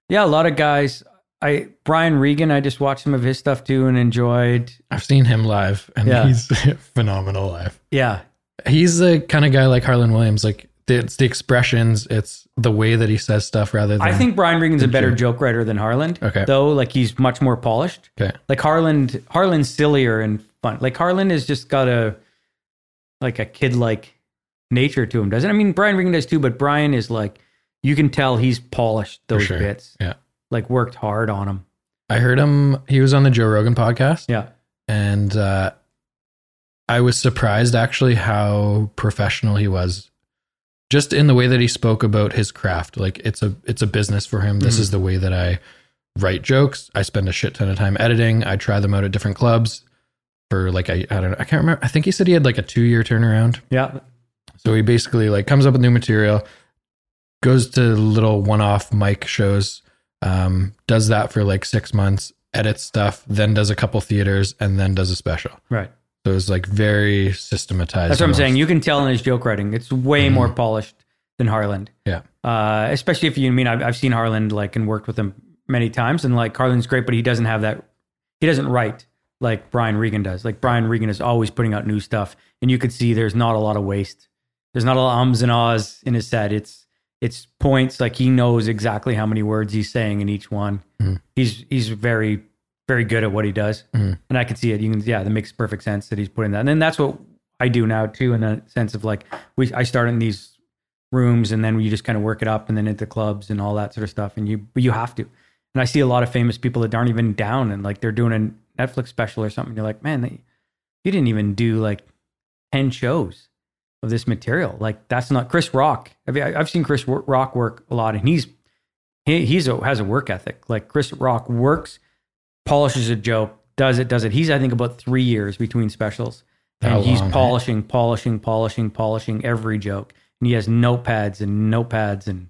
yeah, a lot of guys. I Brian Regan. I just watched some of his stuff too and enjoyed. I've seen him live, and Yeah. he's phenomenal live. Yeah, He's the kind of guy like Harland Williams. Like it's the expressions, it's the way that he says stuff rather than. I think Brian Regan's a better joke writer than Harland. Okay. though, like he's much more polished. Okay. Like Harland, Harland's sillier and fun. Like Harland has just got a like a kid like nature to him, doesn't? it? I mean, Brian Regan does too, but Brian is like you can tell he's polished those sure. bits. Yeah. like worked hard on them. I heard him. He was on the Joe Rogan podcast, Yeah, and uh, I was surprised actually how professional he was, just in the way that he spoke about his craft. Like it's a it's a business for him. This Mhm. is the way that I write jokes. I spend a shit ton of time editing. I try them out at different clubs for like I I don't know. I can't remember. I think he said he had like a two year turnaround. yeah, So he basically like comes up with new material, goes to little one-off mic shows, um, does that for like six months, edits stuff, then does a couple theaters, and then does a special. right. So it was like very systematized. That's what I'm saying. You can tell in his joke writing, it's way more polished than Harland. Yeah. Uh, especially if you I mean I've, I've seen Harland like and worked with him many times, and like Harland's great, but he doesn't have that. He doesn't write like Brian Regan does. Like Brian Regan is always putting out new stuff, and you could see there's not a lot of waste. There's not a lot of ums and ahs in his set. It's it's points like he knows exactly how many words he's saying in each one. Mhm. He's he's very very good at what he does, Mhm. and I can see it. You can yeah, that makes perfect sense that he's putting that. And then that's what I do now too, in the sense of like we I start in these rooms and then you just kind of work it up and then into clubs and all that sort of stuff. And you but you have to. And I see a lot of famous people that aren't even down and like they're doing a Netflix special or something. You're like, man, they, you didn't even do like ten shows of this material. Like that's not Chris Rock. I mean, I've seen Chris Rock work a lot, and he's he he's a, has a work ethic. Like Chris Rock works, polishes a joke, does it, does it. He's I think about three years between specials, and How he's long, eh? polishing, polishing, polishing, polishing every joke. And he has notepads and notepads and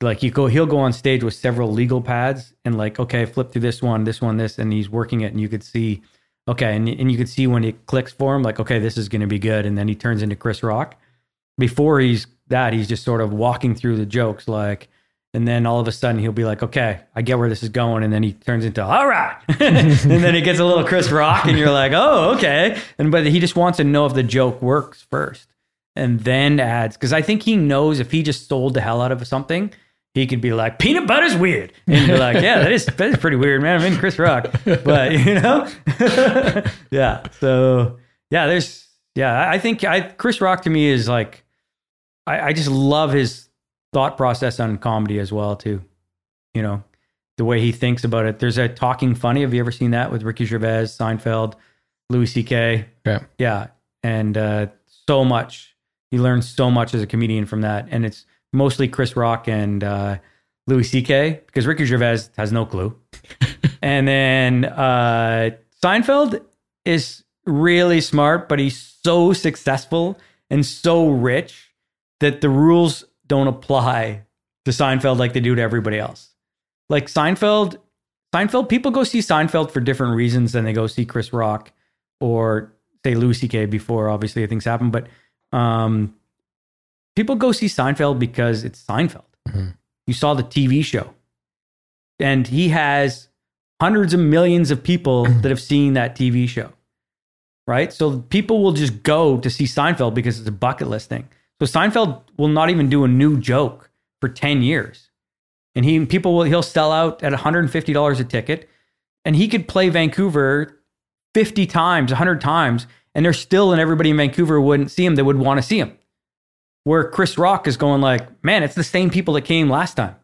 like you go he'll go on stage with several legal pads and like okay flip through this one this one this and he's working it and you could see okay and, and you could see when it clicks for him like okay this is going to be good and then he turns into chris rock before he's that he's just sort of walking through the jokes like and then all of a sudden he'll be like okay i get where this is going and then he turns into all right and then it gets a little chris rock and you're like oh okay and but he just wants to know if the joke works first and then adds because I think he knows if he just sold the hell out of something, he could be like peanut butter's weird, and you're like, yeah, that is that is pretty weird, man. I'm in Chris Rock, but you know, yeah. So yeah, there's yeah. I I think I Chris Rock to me is like, I, I just love his thought process on comedy as well too. You know, the way he thinks about it. There's a Talking Funny. Have you ever seen that with Ricky Gervais, Seinfeld, Louis C.K. Okay. Yeah, and uh, so much. You learn so much as a comedian from that, and it's mostly Chris Rock and uh, Louis C.K. because Ricky Gervais has no clue, and then uh, Seinfeld is really smart, but he's so successful and so rich that the rules don't apply to Seinfeld like they do to everybody else. Like Seinfeld, Seinfeld people go see Seinfeld for different reasons than they go see Chris Rock or say Louis C.K. before obviously things happen, but um, people go see Seinfeld because it's Seinfeld. Mhm. You saw the TV show, and he has hundreds of millions of people that have seen that TV show. right? So people will just go to see Seinfeld because it's a bucket list thing. So Seinfeld will not even do a new joke for 10 years. And he people will he'll sell out at $150 a ticket and he could play Vancouver 50 times, 100 times and there's still and everybody in Vancouver wouldn't see him that would want to see him. Where Chris Rock is going like, "Man, it's the same people that came last time."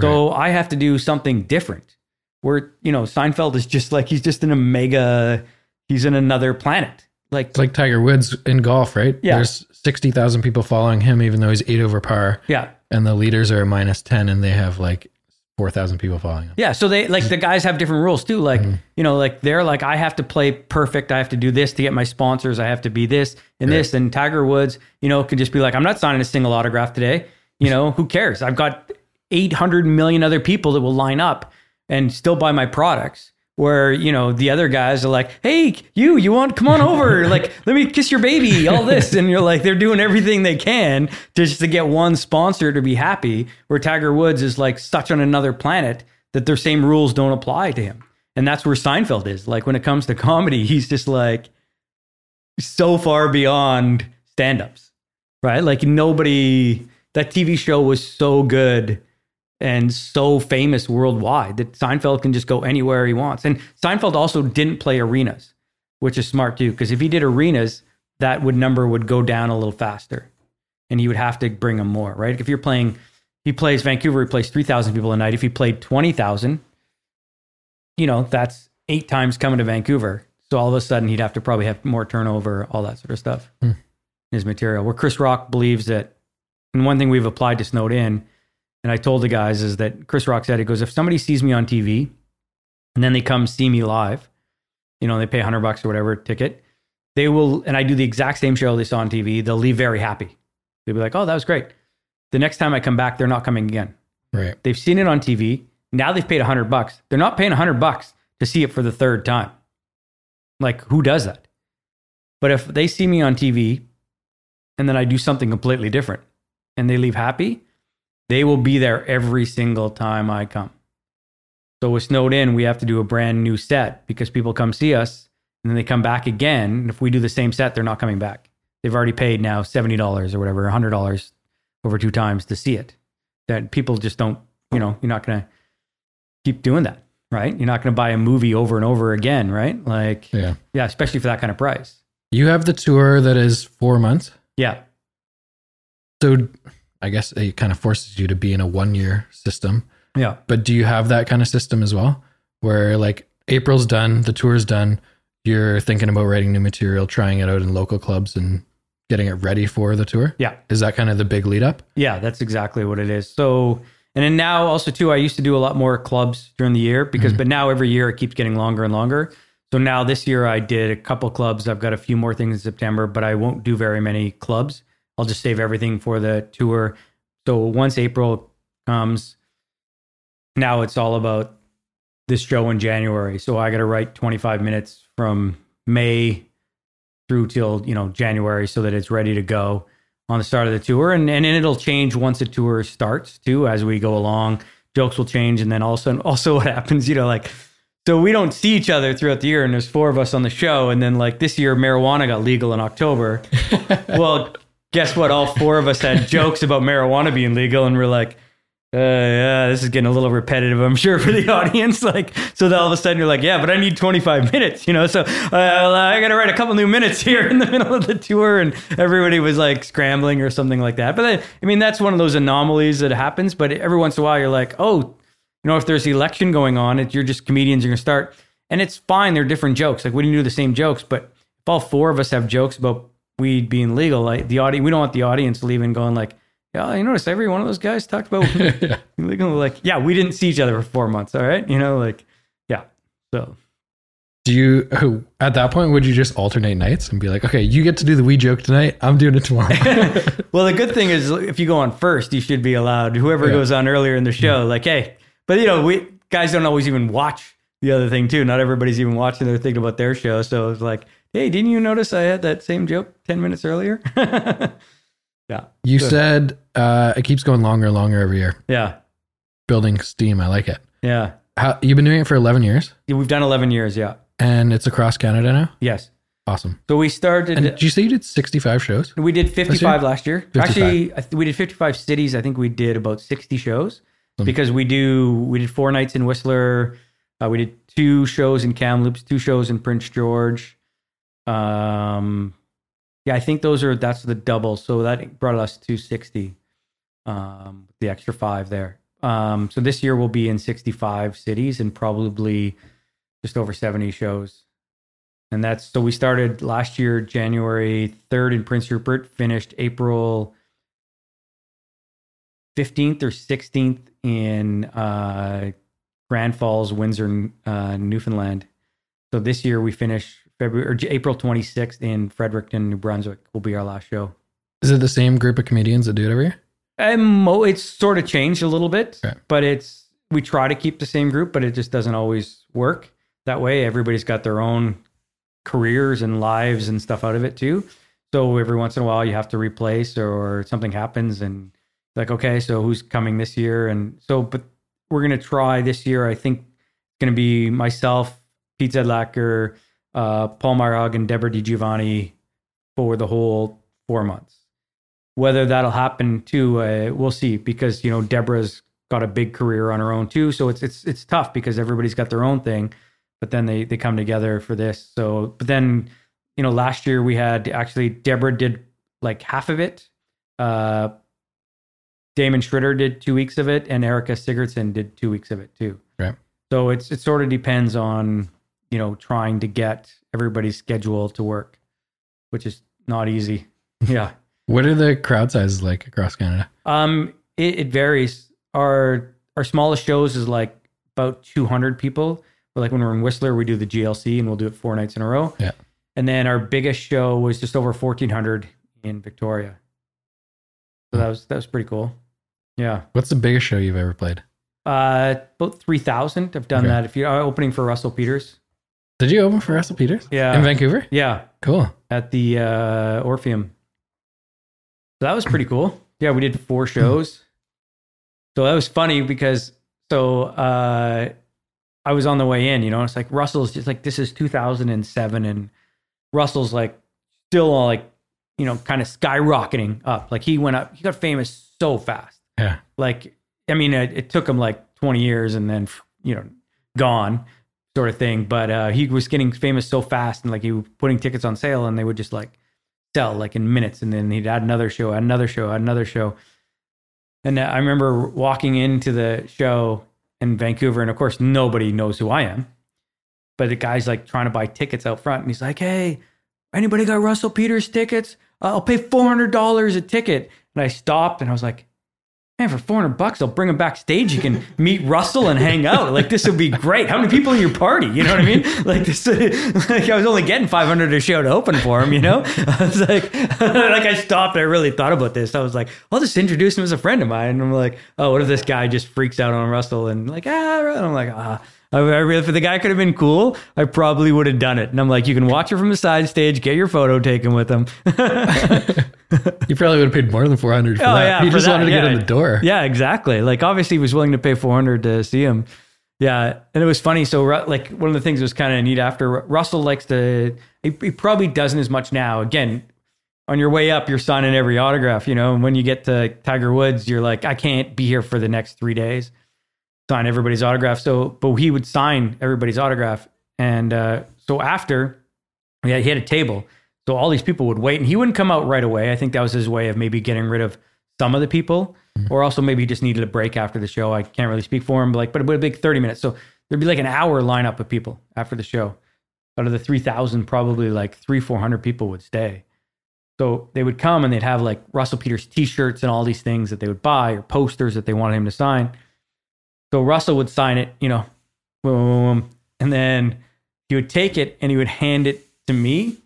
So I have to do something different. Where, you know, Seinfeld is just like he's just in a mega he's in another planet. Like It's like Tiger Woods in golf, right? Yeah. There's 60,000 people following him, even though he's eight over par. yeah. And the leaders are minus 10, and they have like 4,000 people following him. Yeah, so they like the guys have different rules too. Like, mm-hmm. you know, like they're like, I have to play perfect. I have to do this to get my sponsors. I have to be this and this. And Tiger Woods, you know, can just be like, I'm not signing a single autograph today. You know, who cares? I've got 800 million other people that will line up and still buy my products. Where you know the other guys are like, "Hey, you, you want come on over? like, let me kiss your baby." All this, and you're like, they're doing everything they can just to get one sponsor to be happy. Where Tiger Woods is like such on another planet that their same rules don't apply to him, and that's where Seinfeld is. Like when it comes to comedy, he's just like so far beyond stand-ups, right? Like nobody. That TV show was so good and so famous worldwide that Seinfeld can just go anywhere he wants. And Seinfeld also didn't play arenas, which is smart too, because if he did arenas, that would number would go down a little faster, and he would have to bring them more, right? If you're playing, he plays Vancouver, he plays three thousand people a night. If he played twenty thousand, you know that's eight times coming to Vancouver. So all of a sudden, he'd have to probably have more turnover, all that sort of stuff hmm. in his material. Where Chris Rock believes that, and one thing we've applied to Snowed In and I told the guys is that Chris Rock said, it goes, if somebody sees me on TV and then they come see me live, you know, they pay 100 bucks or whatever ticket, they will, and I do the exact same show they saw on TV, they'll leave very happy. They'll be like, oh, that was great. The next time I come back, they're not coming again. Right. They've seen it on TV. Now they've paid 100 bucks. They're not paying 100 bucks to see it for the third time. Like, who does that? But if they see me on TV and then I do something completely different and they leave happy, they will be there every single time I come. So with Snowed In, we have to do a brand new set because people come see us and then they come back again. And if we do the same set, they're not coming back. They've already paid now $70 or whatever, $100 over two times to see it. That people just don't, you know, you're not going to keep doing that, right? You're not going to buy a movie over and over again, right? Like, Yeah. yeah, especially for that kind of price. You have the tour that is four months. Yeah. So I guess it kind of forces you to be in a one year system. Yeah. But do you have that kind of system as well? Where like April's done, the tour's done, you're thinking about writing new material, trying it out in local clubs and getting it ready for the tour? Yeah. Is that kind of the big lead up? Yeah, that's exactly what it is. So, and then now also too, I used to do a lot more clubs during the year because, mm-hmm. but now every year it keeps getting longer and longer. So now this year I did a couple clubs. I've got a few more things in September, but I won't do very many clubs. I'll just save everything for the tour. So once April comes, now it's all about this show in January. So I got to write 25 minutes from May through till, you know, January so that it's ready to go on the start of the tour. And, and then it'll change once the tour starts too, as we go along. Jokes will change. And then also, also what happens, you know, like, so we don't see each other throughout the year and there's four of us on the show. And then like this year, marijuana got legal in October. well, guess what? All four of us had jokes about marijuana being legal. And we're like, uh, yeah, this is getting a little repetitive, I'm sure, for the audience. Like, so then all of a sudden you're like, yeah, but I need 25 minutes, you know? So uh, I got to write a couple new minutes here in the middle of the tour. And everybody was like scrambling or something like that. But then, I mean, that's one of those anomalies that happens. But every once in a while, you're like, oh, you know, if there's election going on, it, you're just comedians, you're going to start. And it's fine. They're different jokes. Like, we didn't do the same jokes. But if all four of us have jokes about weed being legal, like the audience, we don't want the audience leaving going like, yeah, you notice every one of those guys talked about legal." Like, yeah, we didn't see each other for four months. All right. You know, like, yeah. So, Do you, at that point, would you just alternate nights and be like, okay, you get to do the weed joke tonight. I'm doing it tomorrow. well, the good thing is if you go on first, you should be allowed, whoever Yeah. goes on earlier in the show, like, hey, but you know, we guys don't always even watch the other thing too. Not everybody's even watching. They're thinking about their show. So it's like, hey, didn't you notice I had that same joke 10 minutes earlier? yeah. you Good. said uh, it keeps going longer and longer every year. Yeah. Building steam. I like it. Yeah. How, you've been doing it for 11 years Yeah, We've done 11 years. Yeah. and it's across Canada now. Yes. Awesome. So we started. And did you say you did 65 shows? We did 55 last year. 55. Actually, we did 55 cities. I think we did about 60 shows because we do we did four nights in Whistler. Uh, we did two shows in Kamloops, two shows in Prince George. Um, yeah, I think those are that's the double. So that brought us to 60. Um, the extra five there. Um, so this year we'll be in 65 cities and probably just over 70 shows. And that's so we started last year, January 3rd in Prince Rupert, finished April 15th or 16th in uh, Grand Falls, Windsor, uh, Newfoundland. So this year we finish February or April 26th in Fredericton, New Brunswick will be our last show. Is it the same group of comedians that do it every year? Um, it's sort of changed a little bit, Okay. but it's we try to keep the same group, but it just doesn't always work that way. Everybody's got their own careers and lives and stuff out of it too. So every once in a while, you have to replace or something happens, and like, okay, so who's coming this year? And so, but we're gonna try this year. I think it's gonna be myself, Pete Zedlacker, uh, Paul Myrehaug, and Deborah DiGiovanni for the whole four months whether that'll happen too, uh, we'll see. Because you know Deborah's got a big career on her own too, so it's it's it's tough because everybody's got their own thing, but then they they come together for this. So, but then you know last year we had actually Deborah did like half of it. Uh, Damonde Tschritter did two weeks of it, and Erica Sigurdsson did two weeks of it too. Right. So it's it sort of depends on you know trying to get everybody's schedule to work, which is not easy. Yeah. What are the crowd sizes like across Canada? Um, it, it varies. Our our smallest shows is like about 200 people. But like when we're in Whistler, we do the GLC and we'll do it four nights in a row. Yeah. And then our biggest show was just over 1400 in Victoria. So that was that was pretty cool. Yeah. What's the biggest show you've ever played? Uh, about 3000. I've done Okay. that. If you're opening for Russell Peters. Did you open for Russell Peters? Yeah. In Vancouver? Yeah. Cool. at the uh, Orpheum. So that was pretty cool. Yeah, we did four shows. So that was funny because so uh, I was on the way in, you know, it's like Russell's just like this is 2007 and Russell's like still like you know kind of skyrocketing up. Like he went up, he got famous so fast. Yeah. Like I mean, it, it took him like 20 years and then you know gone sort of thing. But uh, he was getting famous so fast and like he was putting tickets on sale and they would just like sell like in minutes. And then he'd add another show, add another show, add another show. And uh, I remember walking into the show in Vancouver, and of course, nobody knows who I am. But the guy's like trying to buy tickets out front, and he's like, "Hey, anybody got Russell Peters tickets? I'll pay four hundred dollars a ticket." And I stopped, and I was like, "Man, for four hundred bucks, I'll bring him backstage. You can meet Russell and hang out. Like this would be great. How many people in your party? You know what I mean? Like this. Like I was only getting five hundred a show to open for him. You know? I was like, like I stopped. I really thought about this. I was like, I'll just introduce him as a friend of mine. And I'm like, oh, what if this guy just freaks out on Russell and like ah? I'm like ah. I, I really, if the guy could have been cool, I probably would have done it. And I'm like, you can watch it from the side stage, get your photo taken with him. You probably would have paid more than 400 for Oh, that. yeah, for just that, wanted to get in the door. Yeah, exactly. Like obviously he was willing to pay 400 to see him. Yeah, and it was funny. So like one of the things that was kind of neat after Russell likes to. He, he probably doesn't as much now. Again, on your way up, you're signing every autograph. You know, and when you get to Tiger Woods, you're like, I can't be here for the next three days. Sign everybody's autograph. So, but he would sign everybody's autograph, and uh, so after, yeah, he had a table. So all these people would wait, and he wouldn't come out right away. I think that was his way of maybe getting rid of some of the people, or also maybe he just needed a break after the show. I can't really speak for him, but like, but it would be like thirty minutes. So there'd be like an hour lineup of people after the show. Out of the three thousand, probably like three, four hundred people would stay. So they would come and they'd have like Russell Peters T-shirts and all these things that they would buy or posters that they wanted him to sign. So Russell would sign it, you know, boom, boom, boom, and then he would take it and he would hand it to me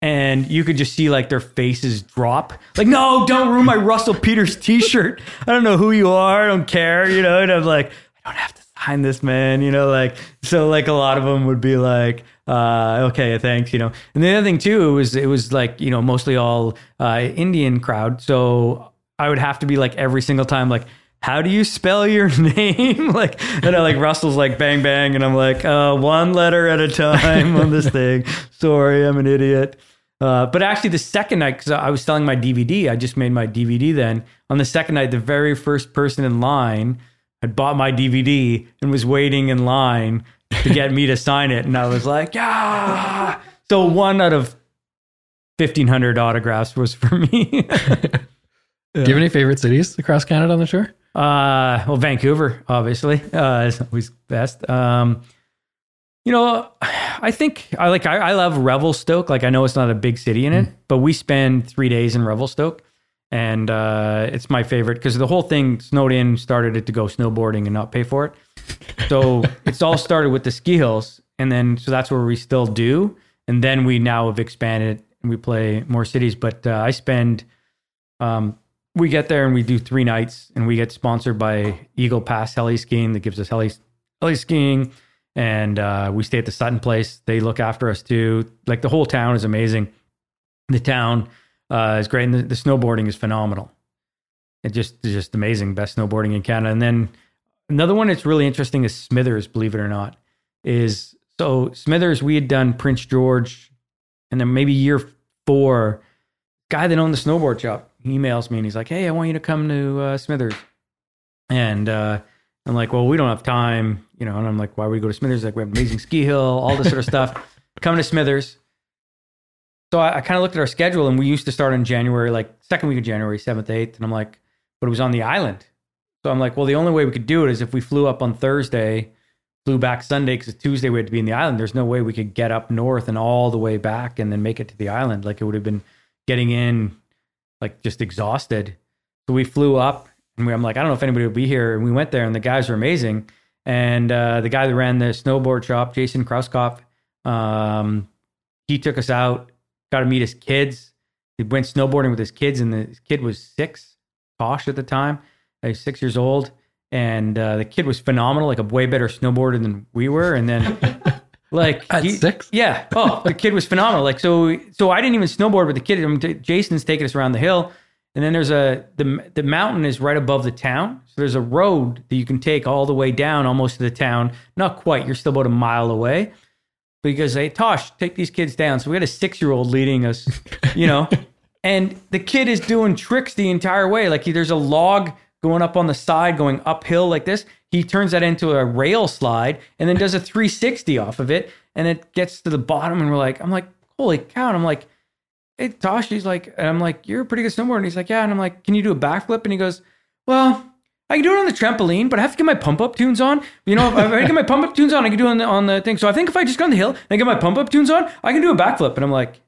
and you could just see like their faces drop. Like, no, don't ruin my Russell Peters T-shirt. I don't know who you are. I don't care. You know, and I'm like, I don't have to sign this, man. You know, like so. Like a lot of them would be like, uh, okay, thanks. You know, and the other thing too it was it was like you know mostly all uh, Indian crowd. So I would have to be like every single time like. How do you spell your name? like, and I like Russell's like bang bang, and I'm like, uh, one letter at a time on this thing. Sorry, I'm an idiot. Uh, but actually, the second night, because I was selling my DVD, I just made my DVD then. On the second night, the very first person in line had bought my DVD and was waiting in line to get me to sign it. And I was like, yeah. So one out of 1,500 autographs was for me. Do you have any favorite cities across Canada on the tour? Uh, well, Vancouver, obviously, uh, is always best. Um, you know, I think I like I, I love Revelstoke. Like I know it's not a big city in it, but we spend three days in Revelstoke, and uh, it's my favorite because the whole thing snowed in, started it to go snowboarding and not pay for it. So it's all started with the ski hills, and then so that's where we still do, and then we now have expanded and we play more cities. But uh, I spend, um, we get there and we do three nights, and we get sponsored by Eagle Pass Heli Skiing that gives us heli heli skiing and uh, we stay at the Sutton place. They look after us too. Like the whole town is amazing. The town uh, is great, and the, the, snowboarding is phenomenal. It just just amazing. Best snowboarding in Canada. And then another one that's really interesting is Smithers. Believe it or not, is so Smithers. We had done Prince George, and then maybe year four, guy that owned the snowboard shop emails me and he's like, "Hey, I want you to come to uh, Smithers," and uh, I'm like, well, we don't have time, you know. And I'm like, why would we go to Smithers? Like, we have amazing ski hill, all this sort of stuff. Coming to Smithers. So I, I kind of looked at our schedule, and we used to start in January, like second week of January, seventh, eighth. And I'm like, but it was on the island. So I'm like, well, the only way we could do it is if we flew up on Thursday, flew back Sunday because Tuesday we had to be in the island. There's no way we could get up north and all the way back and then make it to the island. Like it would have been getting in, like just exhausted. So we flew up and we, I'm like, I don't know if anybody will be here. And we went there, and the guys were amazing. And uh, the guy that ran the snowboard shop, Jason Krauskopf, um, he took us out, got to meet his kids. He went snowboarding with his kids, and the kid was six, Tosh at the time. He's six years old, and uh, the kid was phenomenal, like a way better snowboarder than we were. And then, like At he- six? yeah. Oh, the kid was phenomenal. Like so, so I didn't even snowboard with the kid. I mean, Jason's taking us around the hill, and then there's a the the mountain is right above the town. So there's a road that you can take all the way down, almost to the town. Not quite. You're still about a mile away. Because hey, Tosh, take these kids down. So we had a six year old leading us, you know, and the kid is doing tricks the entire way. Like there's a log going up on the side, going uphill like this. He turns that into a rail slide and then does a 360 off of it. And it gets to the bottom. And we're like, I'm like, holy cow. And I'm like, hey, Tosh, he's like, and I'm like, you're a pretty good snowboarder. And he's like, yeah. And I'm like, can you do a backflip? And he goes, well, I can do it on the trampoline, but I have to get my pump up tunes on. You know, if I get my pump up tunes on, I can do it on the, on the thing. So I think if I just go on the hill and I get my pump up tunes on, I can do a backflip. And I'm like,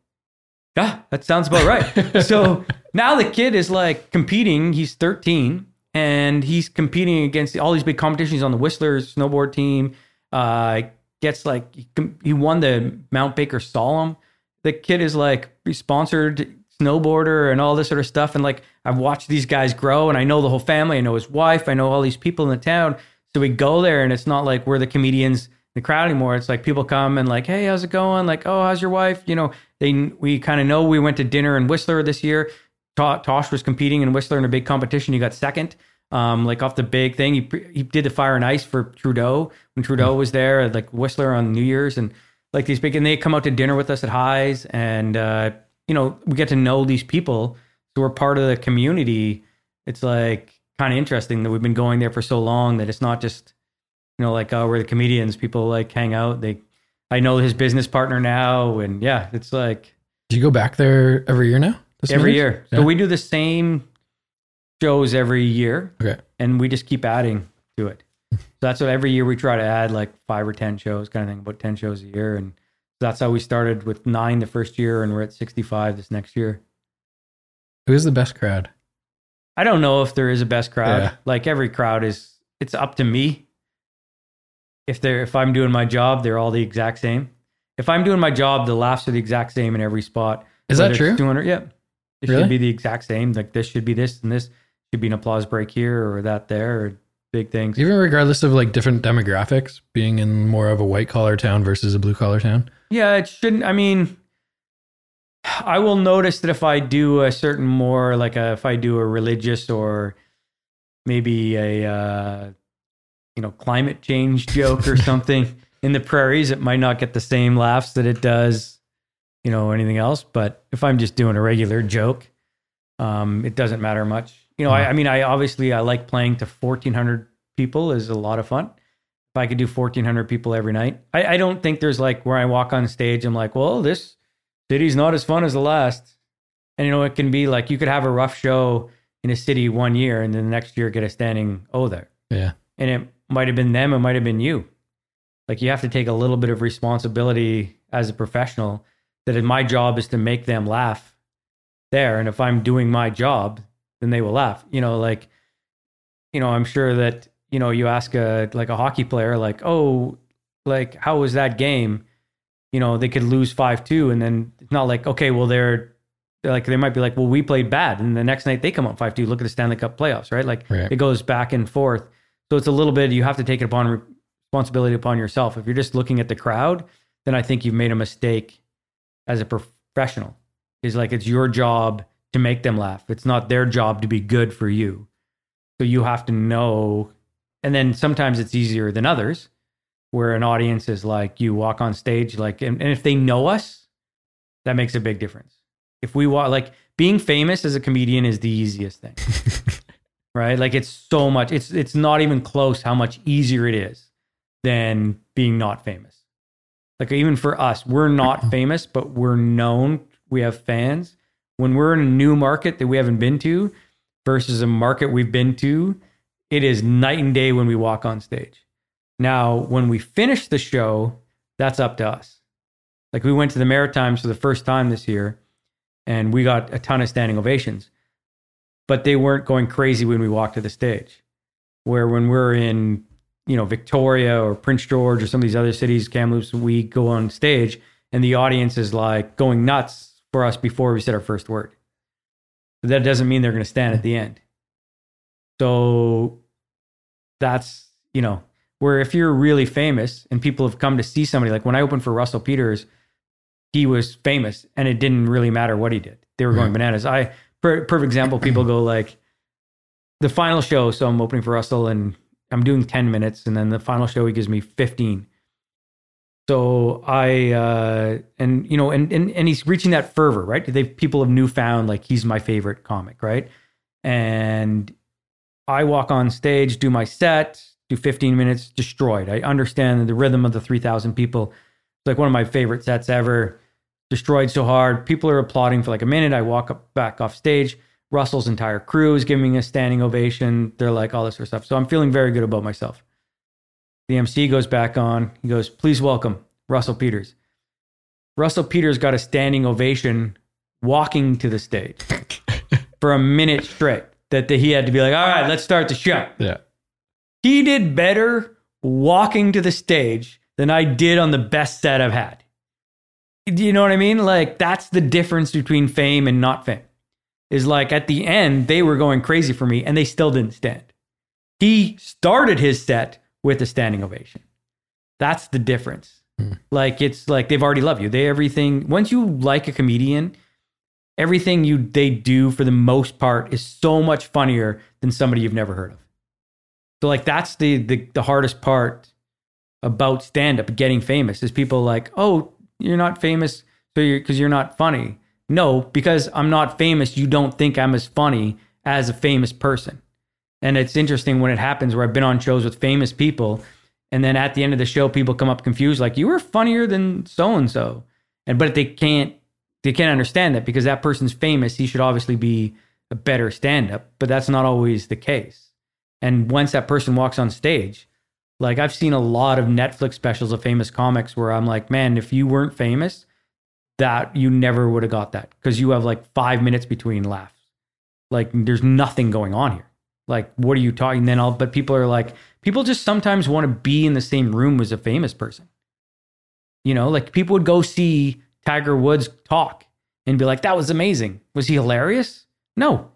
yeah, that sounds about right. so now the kid is like competing. He's 13 and he's competing against all these big competitions on the Whistler snowboard team. Uh, gets like he, won the Mount Baker Slalom. The kid is like sponsored snowboarder and all this sort of stuff. And like I've watched these guys grow, and I know the whole family. I know his wife. I know all these people in the town. So we go there, and it's not like we're the comedians in the crowd anymore. It's like people come and like, hey, how's it going? Like, oh, how's your wife? You know, they we kind of know. We went to dinner in Whistler this year. Tosh was competing in Whistler in a big competition. He got second. Um, like off the big thing, he he did the fire and ice for Trudeau when Trudeau was there, like Whistler on New Year's, and like these big, and they come out to dinner with us at Highs, and uh, you know we get to know these people, so we're part of the community. It's like kind of interesting that we've been going there for so long that it's not just you know like oh we're the comedians. People like hang out. They I know his business partner now, and yeah, it's like Do you go back there every year now? every year. Yeah. So we do the same shows every year, Okay. and we just keep adding to it. So that's what every year we try to add like five or ten shows, kind of thing, about ten shows a year, and that's how we started with nine the first year, and we're at sixty-five this next year. Who's the best crowd? I don't know if there is a best crowd. Yeah. Like every crowd is, it's up to me. If they're if I'm doing my job, they're all the exact same. If I'm doing my job, the laughs are the exact same in every spot. Is that Whether true? 200, yeah. It Really? should be the exact same. Like this should be this and this should be an applause break here or that there or big things. Even regardless of like different demographics, being in more of a white collar town versus a blue collar town. Yeah, it shouldn't. I mean, I will notice that if I do a certain more like a, if I do a religious or maybe a uh, you know climate change joke or something in the prairies, it might not get the same laughs that it does, you know, anything else. But if I'm just doing a regular joke, um, it doesn't matter much. You know, I, uh-huh. I mean, I obviously I like playing to 1,400 people is a lot of fun. If I could do 1,400 people every night, I, I don't think there's like where I walk on stage, I'm like, well, this city's not as fun as the last. And you know, it can be like you could have a rough show in a city one year, and then the next year get a standing O there, Yeah. and it might have been them, it might have been you. Like you have to take a little bit of responsibility as a professional. That my job is to make them laugh there, and if I'm doing my job, then they will laugh. You know, like you know, I'm sure that you know, you ask a like a hockey player, like, oh, like how was that game? You know, they could lose five two, and then it's not like okay, well they're, they're like they might be like, well we played bad, and the next night they come up five two. Look at the Stanley Cup playoffs, right? Like Right. it goes back and forth. So it's a little bit you have to take it upon responsibility upon yourself. If you're just looking at the crowd, then I think you've made a mistake as a professional. Is like it's your job to make them laugh. It's not their job to be good for you. So you have to know and then sometimes it's easier than others where an audience is like you walk on stage like and, and if they know us that makes a big difference if we walk like being famous as a comedian is the easiest thing right like it's so much it's it's not even close how much easier it is than being not famous like even for us we're not famous but we're known we have fans when we're in a new market that we haven't been to versus a market we've been to it is night and day when we walk on stage. Now, when we finish the show, that's up to us. Like we went to the Maritimes for the first time this year and we got a ton of standing ovations, but they weren't going crazy when we walked to the stage. Where when we're in, you know, Victoria or Prince George or some of these other cities, Kamloops, we go on stage and the audience is like going nuts for us before we said our first word. But that doesn't mean they're going to stand at the end. So that's, you know, where if you're really famous and people have come to see somebody, like when I opened for Russell Peters, he was famous and it didn't really matter what he did. They were going bananas. I, per, perfect example, people go like, the final show. So I'm opening for Russell and I'm doing 10 minutes. And then the final show, he gives me 15. So I, uh, and, you know, and, and, and he's reaching that fervor, right? They, people have newfound like he's my favorite comic, right? And I walk on stage, do my set, do 15 minutes, destroyed. I understand the rhythm of the 3,000 people. It's like one of my favorite sets ever. Destroyed so hard. People are applauding for like a minute. I walk up back off stage. Russell's entire crew is giving a standing ovation. They're like all this sort of stuff. So I'm feeling very good about myself. The MC goes back on. He goes, please welcome Russell Peters. Russell Peters got a standing ovation walking to the stage for a minute straight. That he had to be like, all right, let's start the show. Yeah. He did better walking to the stage than I did on the best set I've had. Do you know what I mean? Like that's the difference between fame and not fame. Is like at the end they were going crazy for me and they still didn't stand. He started his set with a standing ovation. That's the difference. Hmm. Like it's like they've already loved you. They everything once you like a comedian, everything you they do for the most part is so much funnier than somebody you've never heard of. So like that's the the, the hardest part about stand up getting famous is people like, "Oh, you're not famous so you're cuz you're not funny." No, because I'm not famous, you don't think I'm as funny as a famous person. And it's interesting when it happens where I've been on shows with famous people and then at the end of the show people come up confused like, "You were funnier than so and so." And but they can't they can't understand that because that person's famous, he should obviously be a better stand up, but that's not always the case. And once that person walks on stage, like I've seen a lot of Netflix specials of famous comics where I'm like, man, if you weren't famous, that you never would have got that because you have like five minutes between laughs. Like there's nothing going on here. Like, what are you talking? Then all, but people are like, people just sometimes want to be in the same room as a famous person. You know, like people would go see Tiger Woods talk and be like, that was amazing. Was he hilarious? No,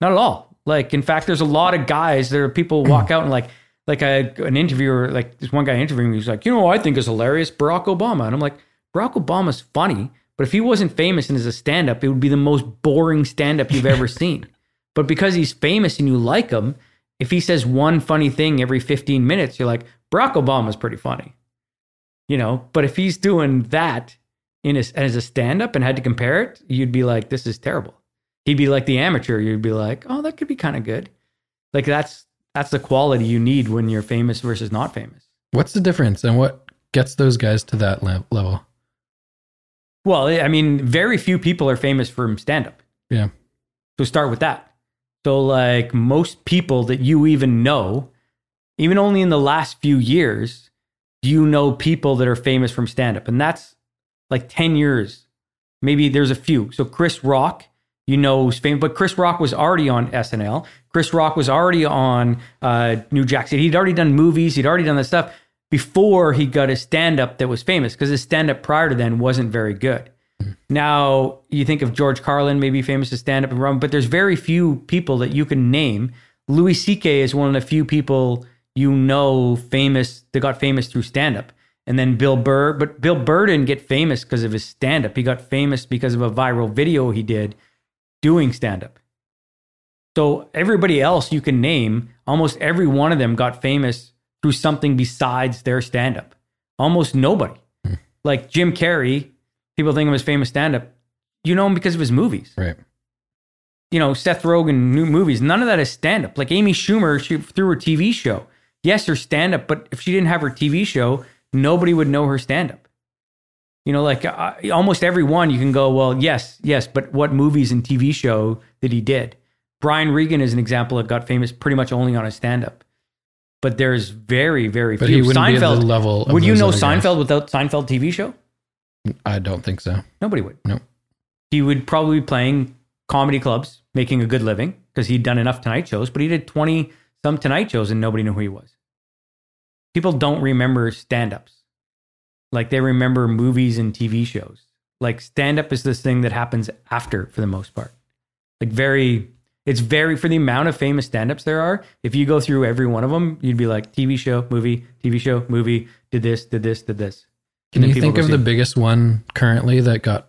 not at all. Like, in fact, there's a lot of guys. There are people walk out and like, like a, an interviewer, like this one guy interviewing me, he's like, you know, I think is hilarious, Barack Obama, and I'm like, Barack Obama's funny, but if he wasn't famous and is a stand-up, it would be the most boring stand-up you've ever seen. But because he's famous and you like him, if he says one funny thing every 15 minutes, you're like, Barack Obama's pretty funny. You know, but if he's doing that in a, as a stand up and had to compare it, you'd be like, this is terrible. He'd be like the amateur. You'd be like, oh, that could be kind of good. Like that's that's the quality you need when you're famous versus not famous. What's the difference and what gets those guys to that le- level? Well, I mean, very few people are famous from stand up. Yeah. So start with that. So, like most people that you even know, even only in the last few years, do you know people that are famous from stand up? And that's like 10 years. Maybe there's a few. So, Chris Rock, you know, who's famous, but Chris Rock was already on SNL. Chris Rock was already on uh, New Jack City. He'd already done movies, he'd already done that stuff before he got his stand up that was famous because his stand up prior to then wasn't very good. Now you think of George Carlin, maybe famous to stand up and run, but there's very few people that you can name. Louis C.K. is one of the few people you know famous that got famous through stand up. And then Bill Burr, but Bill Burr didn't get famous because of his stand up. He got famous because of a viral video he did doing stand up. So everybody else you can name, almost every one of them got famous through something besides their stand up. Almost nobody. Hmm. Like Jim Carrey, people think of him as famous stand up. You know him because of his movies. Right. You know, Seth Rogen, new movies. None of that is stand up. Like Amy Schumer, she through her TV show. Yes, her stand up, but if she didn't have her TV show, nobody would know her stand up. You know, like uh, almost every one you can go, well, yes, yes, but what movies and TV show that he did? Brian Regan is an example that got famous pretty much only on his stand up. But there's very, very But few. he wouldn't be at the Seinfeld, level of would you know other guys. Seinfeld without Seinfeld TV show? I don't think so. Nobody would. No. He would probably be playing comedy clubs, making a good living because he'd done enough Tonight shows, but he did 20 some Tonight shows and nobody knew who he was. People don't remember stand ups. Like they remember movies and TV shows. Like stand up is this thing that happens after for the most part. Like very, it's very, for the amount of famous stand ups there are, if you go through every one of them, you'd be like TV show, movie, TV show, movie, did this, did this, did this. Can you think of see the biggest one currently that got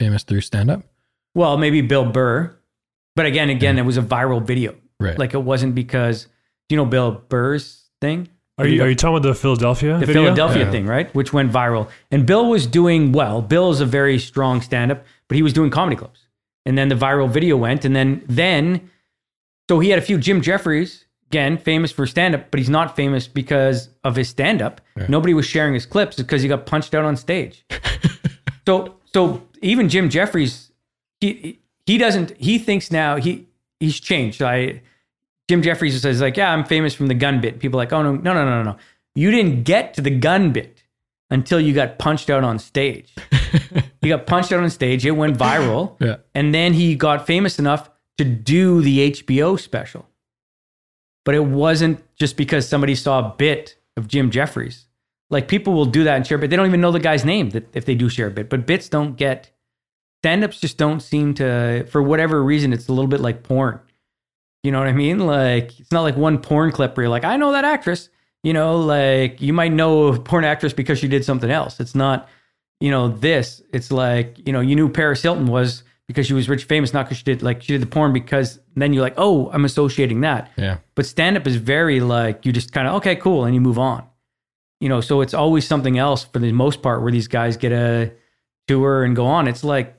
famous through stand up? Well, maybe Bill Burr, but again, again, it was a viral video. Right. Like it wasn't because do you know Bill Burr's thing? Are you are you talking about the Philadelphia? the video? Philadelphia Yeah. thing, right? Which went viral. And Bill was doing well. Bill is a very strong stand-up, but he was doing comedy clubs. And then the viral video went, and then then so he had a few Jim Jefferies, again, famous for stand-up, but he's not famous because of his stand-up. Nobody was sharing his clips because he got punched out on stage. so so even Jim Jefferies, he he doesn't he thinks now he he's changed. I Jim Jefferies says like, yeah, I'm famous from the gun bit. People are like, oh no, no, no, no, no. You didn't get to the gun bit until you got punched out on stage. he got punched out on stage. It went viral. Yeah. And then he got famous enough to do the HBO special. But it wasn't just because somebody saw a bit of Jim Jefferies. Like people will do that and share, but they don't even know the guy's name that if they do share a bit. But bits don't get stand ups just don't seem to for whatever reason, it's a little bit like porn. You know what I mean? Like it's not like one porn clip where you're like, I know that actress. You know, like you might know a porn actress because she did something else. It's not, you know, this. It's like, you know, you knew Paris Hilton was because she was rich famous, not because she did like she did the porn because then you're like, oh, I'm associating that. Yeah. But stand up is very like you just kind of okay, cool, and you move on. You know, so it's always something else for the most part where these guys get a tour and go on. It's like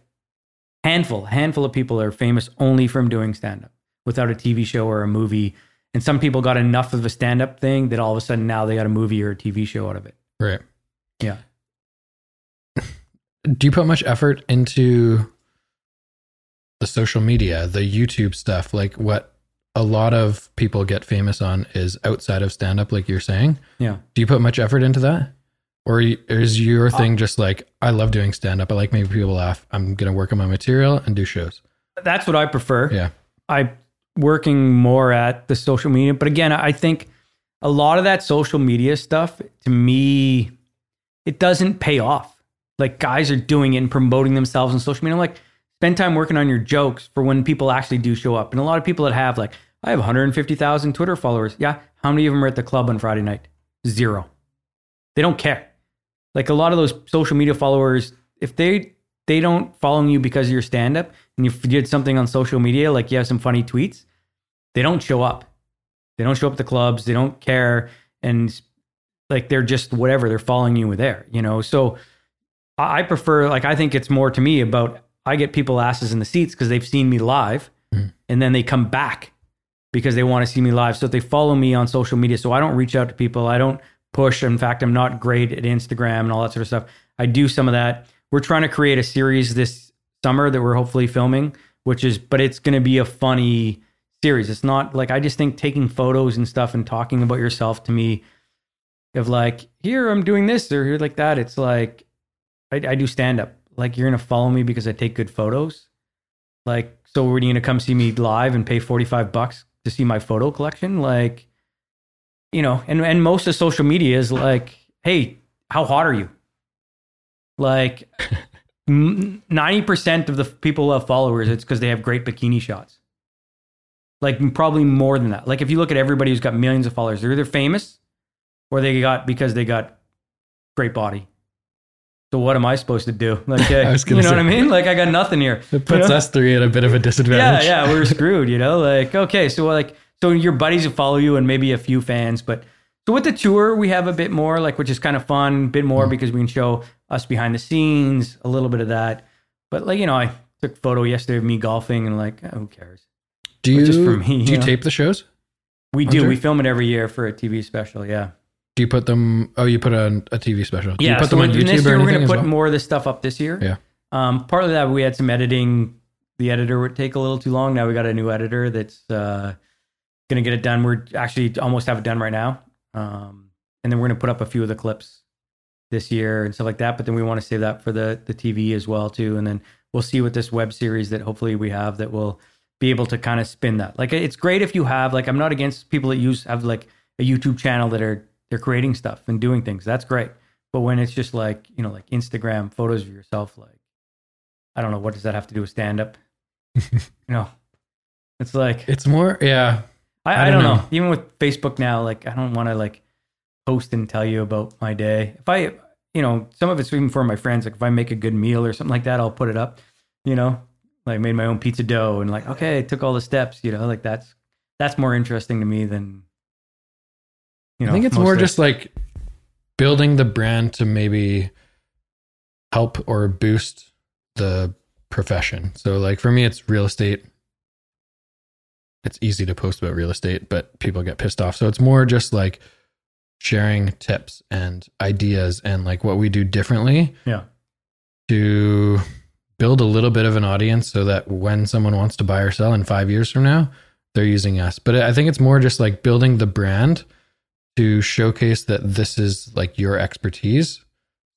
handful, handful of people are famous only from doing stand up without a TV show or a movie. And some people got enough of a stand up thing that all of a sudden now they got a movie or a TV show out of it. Right. Yeah. Do you put much effort into the social media, the YouTube stuff? Like what a lot of people get famous on is outside of stand up, like you're saying. Yeah. Do you put much effort into that? Or is Uh, your thing just like, I love doing stand up. I like making people laugh. I'm going to work on my material and do shows. That's what I prefer. Yeah. I'm working more at the social media, but again, I think a lot of that social media stuff to me, it doesn't pay off. Like guys are doing it and promoting themselves on social media. I'm like, spend time working on your jokes for when people actually do show up. And a lot of people that have like, I have 150,000 Twitter followers. Yeah. How many of them are at the club on Friday night? Zero. They don't care. Like a lot of those social media followers, if they they don't follow you because of your stand up and you did something on social media, like you have some funny tweets, they don't show up. They don't show up at the clubs. They don't care, and like they're just whatever. They're following you there, you know. So I I prefer like I think it's more to me about I get people asses in the seats because they've seen me live, Mhm. and then they come back because they want to see me live. So if they follow me on social media, so I don't reach out to people. I don't push. In fact, I'm not great at Instagram and all that sort of stuff. I do some of that. We're trying to create a series this summer that we're hopefully filming, which is, but it's going to be a funny series. It's not like I just think taking photos and stuff and talking about yourself to me of like, here I'm doing this or here like that. It's like, I, I do stand up. Like you're to follow me because I take good photos. Like, so were you to come see me live and pay 45 bucks to see my photo collection? Like, you know, and, and most of social media is like, hey, how hot are you? Like, 90% of the people who have followers, it's because they have great bikini shots. Like, probably more than that. Like, if you look at everybody who's got millions of followers, they're either famous or they got because they got great body. So what am I supposed to do? Like, you know what I mean? Like, I got nothing here. It puts You know? us three at a bit of a disadvantage. Yeah, yeah, we're screwed, you know? Like, okay, so like so your buddies who follow you and maybe a few fans, but so with the tour we have a bit more, like which is kind of fun, a bit more Mm. because we can show us behind the scenes, a little bit of that. But like, you know, I took a photo yesterday of me golfing and like, who cares? Do you is for me, do you yeah. tape the shows? We do, we film it every year for a TV special, yeah. Do you put them? Oh, you put a, a TV special. Do yeah, you put so them on YouTube this year we're gonna put well? more of this stuff up this year. Yeah. Um, partly that we had some editing. The editor would take a little too long. Now we got a new editor that's uh, gonna get it done. We're actually almost have it done right now. Um, and then we're gonna put up a few of the clips this year and stuff like that. But then we want to save that for the the TV as well too. And then we'll see what this web series that hopefully we have that will be able to kind of spin that. Like it's great if you have like I'm not against people that use have like a YouTube channel that are they're creating stuff and doing things. That's great. But when it's just like, you know, like Instagram photos of yourself, like I don't know, what does that have to do with stand up? you know. It's like It's more, yeah. I, I I, don't know. know. Even with Facebook now, like I don't want to like post and tell you about my day. If I, you know, some of it's even for my friends. Like if I make a good meal or something like that, I'll put it up. You know, like made my own pizza dough and like okay, I took all the steps. You know, like that's that's more interesting to me than. You know, I think it's most more just like building the brand to maybe help or boost the profession. So, like for me, it's real estate. It's easy to post about real estate, but people get pissed off. So it's more just like sharing tips and ideas and like what we do differently yeah. to build a little bit of an audience so that when someone wants to buy or sell in five years from now, they're using us. But I think it's more just like building the brand to showcase that this is like your expertise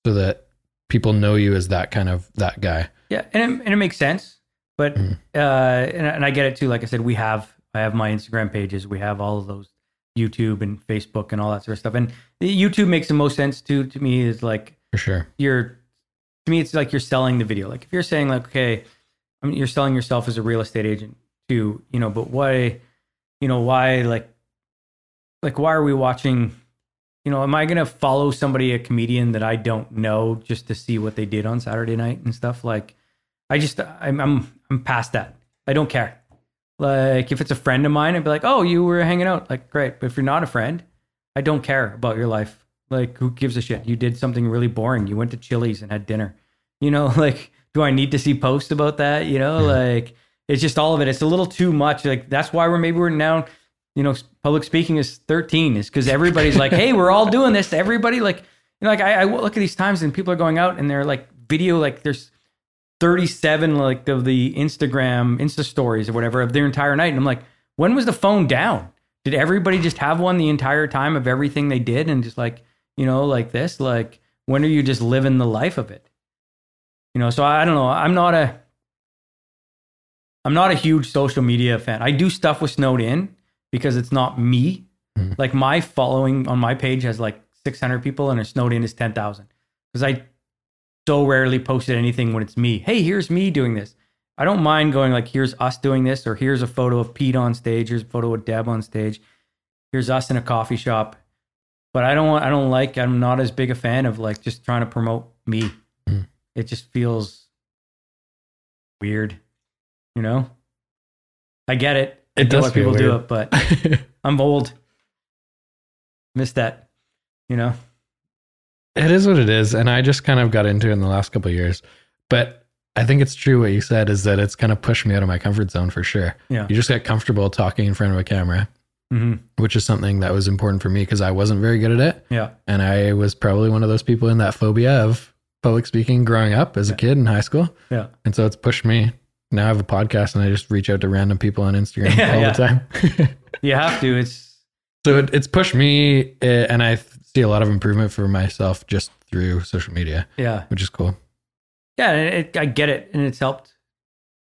so that people know you as that kind of that guy. Yeah, and it, and it makes sense. But Mhm. uh, and, and I get it too. Like I said, we have I have my Instagram pages. We have all of those YouTube and Facebook and all that sort of stuff. And YouTube makes the most sense to to me. Is like For sure. you're to me, it's like you're selling the video. Like if you're saying like, okay, I mean, you're selling yourself as a real estate agent too, you know. But why, you know, why like like why are we watching? You know, am I gonna follow somebody, a comedian that I don't know, just to see what they did on Saturday night and stuff? Like, I just I'm I'm I'm past that. I don't care. Like if it's a friend of mine, I'd be like, oh, you were hanging out, like great. But if you're not a friend, I don't care about your life. Like who gives a shit? You did something really boring. You went to Chili's and had dinner. You know, like do I need to see posts about that? You know, Yeah. like it's just all of it. It's a little too much. Like that's why we're maybe we're now, you know, public speaking is 13 is because everybody's like, hey, we're all doing this. Everybody like, you know, like I, I look at these times and people are going out and they're like video like there's 37 like of the Instagram Insta stories or whatever of their entire night. And I'm like, when was the phone down? Did everybody just have one the entire time of everything they did and just like, you know, like this? Like, when are you just living the life of it? You know, so I don't know. I'm not a I'm not a huge social media fan. I do stuff with Snowed In because it's not me. Mhm. Like my following on my page has like 600 people and a Snowed In is 10,000 because I so rarely posted anything when it's me. Hey, here's me doing this. I don't mind going like, here's us doing this, or here's a photo of Pete on stage, here's a photo of Deb on stage, here's us in a coffee shop. But I don't want, I don't like, I'm not as big a fan of like just trying to promote me. Mm. It just feels weird, you know? I get it. It does why people do it, but I'm old. Missed that. You know? It is what it is, and I just kind of got into it in the last couple of years. But I think it's true what you said is that it's kind of pushed me out of my comfort zone for sure. Yeah. You just get comfortable talking in front of a camera, hmm which is something that was important for me because I wasn't very good at it, Yeah. and I was probably one of those people in that phobia of public speaking growing up as a kid in high school, Yeah. and so it's pushed me. Now I have a podcast, and I just reach out to random people on Instagram Yeah, all yeah. the time. You have to. It's So it, it's pushed me, uh, and I see a lot of improvement for myself just through social media, yeah. which is cool. Yeah, it, I get it, and it's helped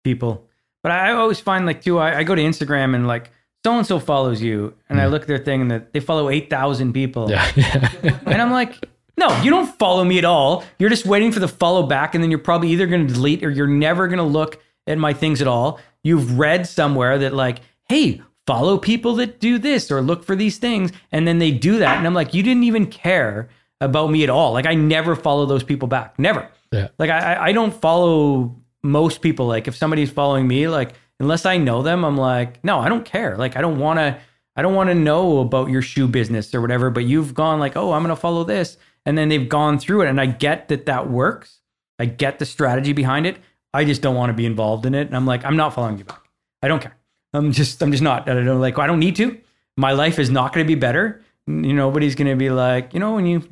people. But I always find like too, I, I go to Instagram and like so and so follows you, and I look at their thing and that they follow eight thousand people, Yeah, yeah. and I'm like, no, you don't follow me at all. You're just waiting for the follow back, and then you're probably either going to delete or you're never going to look at my things at all. You've read somewhere that like, hey, follow people that do this or look for these things, and then they do that, and I'm like, you didn't even care about me at all. Like I never follow those people back, never. Yeah. Like I, I- don't follow most people. Like if somebody's following me, like unless I know them, I'm like, no, I don't care. Like I don't want to, I don't want to know about your shoe business or whatever. But you've gone like, oh, I'm gonna follow this, and then they've gone through it, and I get that that works. I get the strategy behind it. I just don't want to be involved in it, and I'm like, I'm not following you back. I don't care. I'm just, I'm just not. I don't like. I don't need to. My life is not going to be better. You know, nobody's going to be like, you know, when you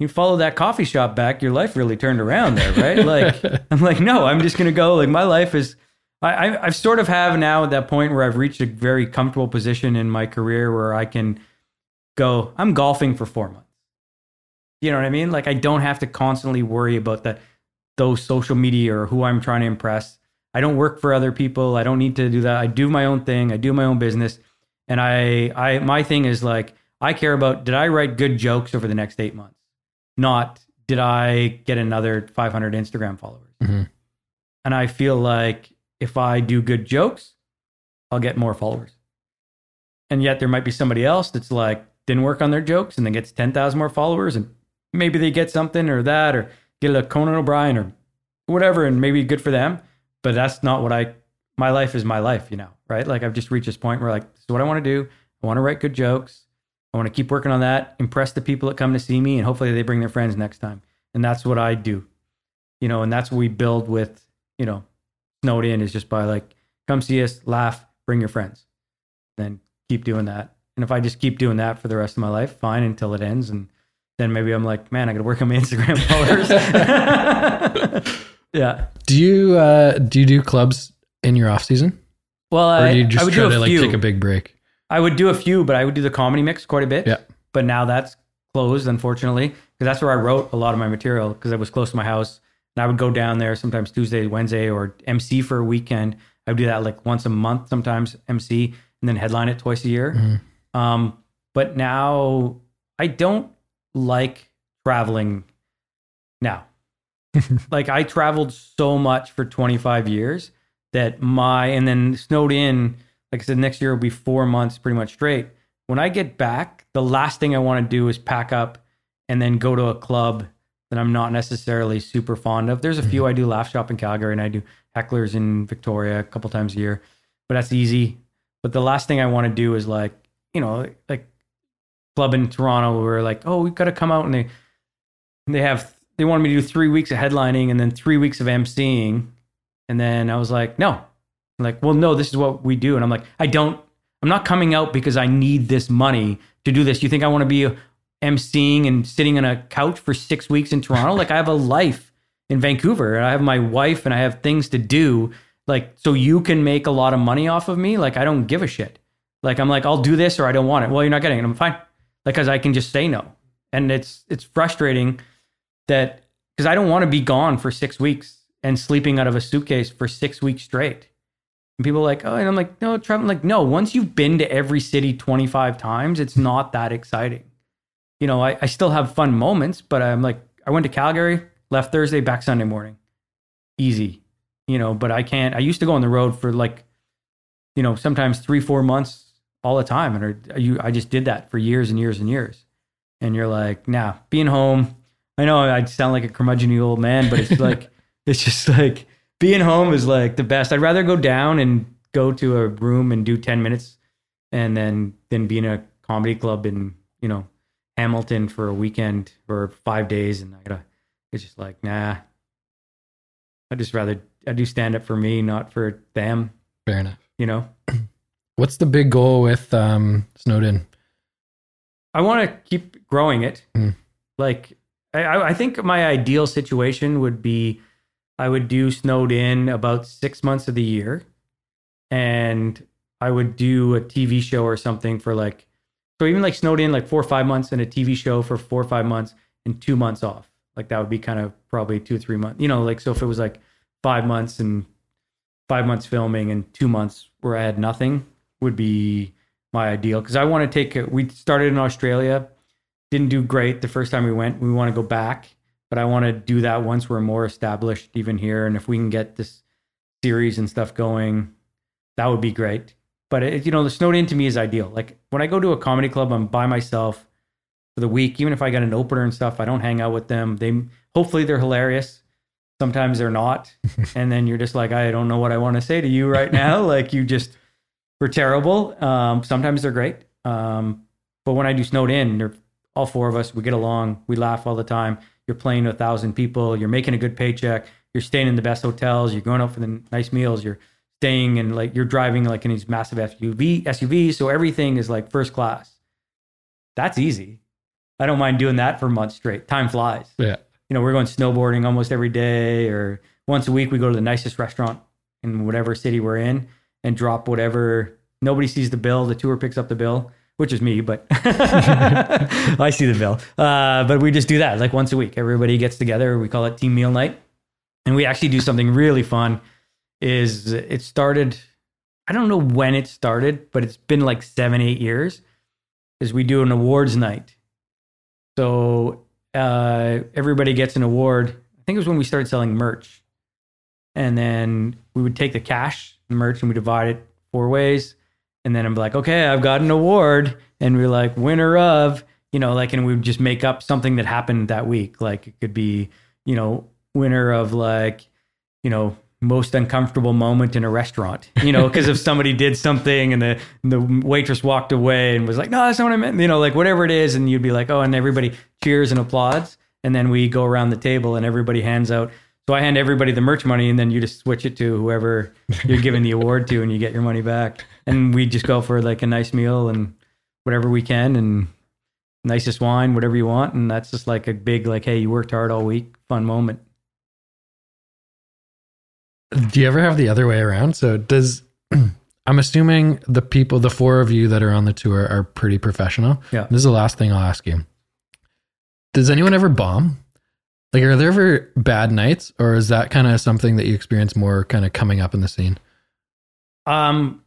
you follow that coffee shop back, your life really turned around there, right? like, I'm like, no, I'm just gonna go. Like, my life is, I, I, I've sort of have now at that point where I've reached a very comfortable position in my career where I can go. I'm golfing for four months. You know what I mean? Like, I don't have to constantly worry about that, those social media or who I'm trying to impress. I don't work for other people. I don't need to do that. I do my own thing. I do my own business, and I, I, my thing is like, I care about did I write good jokes over the next eight months not did I get another 500 Instagram followers. Mhm. And I feel like if I do good jokes, I'll get more followers. And yet there might be somebody else that's like didn't work on their jokes and then gets 10,000 more followers and maybe they get something or that or get a Conan O'Brien or whatever and maybe good for them, but that's not what I my life is my life, you know, right? Like I've just reached this point where like this is what I want to do. I want to write good jokes. I want to keep working on that, impress the people that come to see me, and hopefully they bring their friends next time. And that's what I do, you know, and that's what we build with, you know, Snowed In is just by like, come see us, laugh, bring your friends, then keep doing that. And if I just keep doing that for the rest of my life, fine until it ends. And then maybe I'm like, man, I got to work on my Instagram followers. yeah. Do you uh, do you do clubs in your off season, Well, or I, do you I would try do to a like few. take a big break? I would do a few, but I would do the comedy mix quite a bit. Yeah. But now that's closed, unfortunately, because that's where I wrote a lot of my material because it was close to my house. And I would go down there sometimes Tuesday, Wednesday, or MC for a weekend. I would do that like once a month, sometimes MC, and then headline it twice a year. Mhm. Um, but now I don't like traveling now. like I traveled so much for 25 years that my, and then snowed in, like I said, next year will be four months pretty much straight. When I get back, the last thing I want to do is pack up and then go to a club that I'm not necessarily super fond of. There's a few mm-hmm. I do laugh shop in Calgary and I do hecklers in Victoria a couple times a year, but that's easy. But the last thing I want to do is like, you know, like club in Toronto where like, oh, we've got to come out and they they have they wanted me to do three weeks of headlining and then three weeks of emceeing. And then I was like, no. I'm like, well, no, this is what we do. And I'm like, I don't I'm not coming out because I need this money to do this. You think I want to be emceeing and sitting on a couch for six weeks in Toronto? like I have a life in Vancouver and I have my wife and I have things to do. Like, so you can make a lot of money off of me. Like, I don't give a shit. Like, I'm like, I'll do this or I don't want it. Well, you're not getting it. I'm fine. Like, cause I can just say no. And it's, it's frustrating that because I don't want to be gone for six weeks and sleeping out of a suitcase for six weeks straight. And people are like, oh, and I'm like, no, traveling. Like, no, once you've been to every city 25 times, it's not that exciting. You know, I, I still have fun moments, but I'm like, I went to Calgary, left Thursday, back Sunday morning. Easy, you know, but I can't. I used to go on the road for like, you know, sometimes three, four months all the time. And I, you, I just did that for years and years and years. And you're like, nah, being home. I know I sound like a curmudgeon old man, but it's like, it's just like being home is like the best. I'd rather go down and go to a room and do 10 minutes and then then in a comedy club in you know Hamilton for a weekend or five days, and I gotta. It's just like nah. I'd just rather I do stand up for me, not for them. Fair enough. You know, What's the big goal with um, Snowed In? I want to keep growing it. Mm. Like I- I, think my ideal situation would be I would do snowed in about six months of the year, and I would do a TV show or something for like so even like snowed in like four or five months and a TV show for four or five months and two months off. Like that would be kind of probably two or three months. You know, like so if it was like five months and five months filming and two months where I had nothing would be my ideal because I want to take it. We started in Australia, didn't do great the first time we went. We want to go back, but I want to do that once we're more established, even here. And if we can get this series and stuff going, that would be great. But it, you know, the snowed in to me is ideal. Like when I go to a comedy club, I'm by myself for the week. Even if I got an opener and stuff, I don't hang out with them. They hopefully they're hilarious. Sometimes they're not, and then you're just like, I don't know what I want to say to you right now. like you just were terrible. Um, sometimes they're great. Um, but when I do snowed in, they're all four of us. We get along. We laugh all the time. You're playing to a thousand people. You're making a good paycheck. You're staying in the best hotels. You're going out for the nice meals. You're staying and like you're driving like in these massive SUV SUVs. So everything is like first class. That's easy. I don't mind doing that for months straight. Time flies. Yeah. You know, we're going snowboarding almost every day or once a week we go to the nicest restaurant in whatever city we're in and drop whatever nobody sees the bill. The tour picks up the bill, which is me, but I see the bill. Uh, but we just do that like once a week. Everybody gets together. We call it team meal night. And we actually do something really fun is it started I don't know when it started, but it's been like seven, eight years. Is we do an awards night. So uh, everybody gets an award. I think it was when we started selling merch. And then we would take the cash, merch, and we divide it four ways. And then I'm like, okay, I've got an award. And we're like, winner of, you know, like, and we would just make up something that happened that week. Like it could be, you know, winner of like, you know, most uncomfortable moment in a restaurant, you know, because if somebody did something and the the waitress walked away and was like, "No, that's not what I meant," you know, like whatever it is, and you'd be like, "Oh," and everybody cheers and applauds, and then we go around the table and everybody hands out. So I hand everybody the merch money, and then you just switch it to whoever you're giving the award to, and you get your money back. And we just go for like a nice meal and whatever we can, and nicest wine, whatever you want, and that's just like a big like, "Hey, you worked hard all week, fun moment." Do you ever have the other way around? So does I'm assuming the people, the four of you that are on the tour are pretty professional. Yeah. This is the last thing I'll ask you. Does anyone ever bomb? Like, are there ever bad nights, or is that kind of something that you experience more kind of coming up in the scene? Um,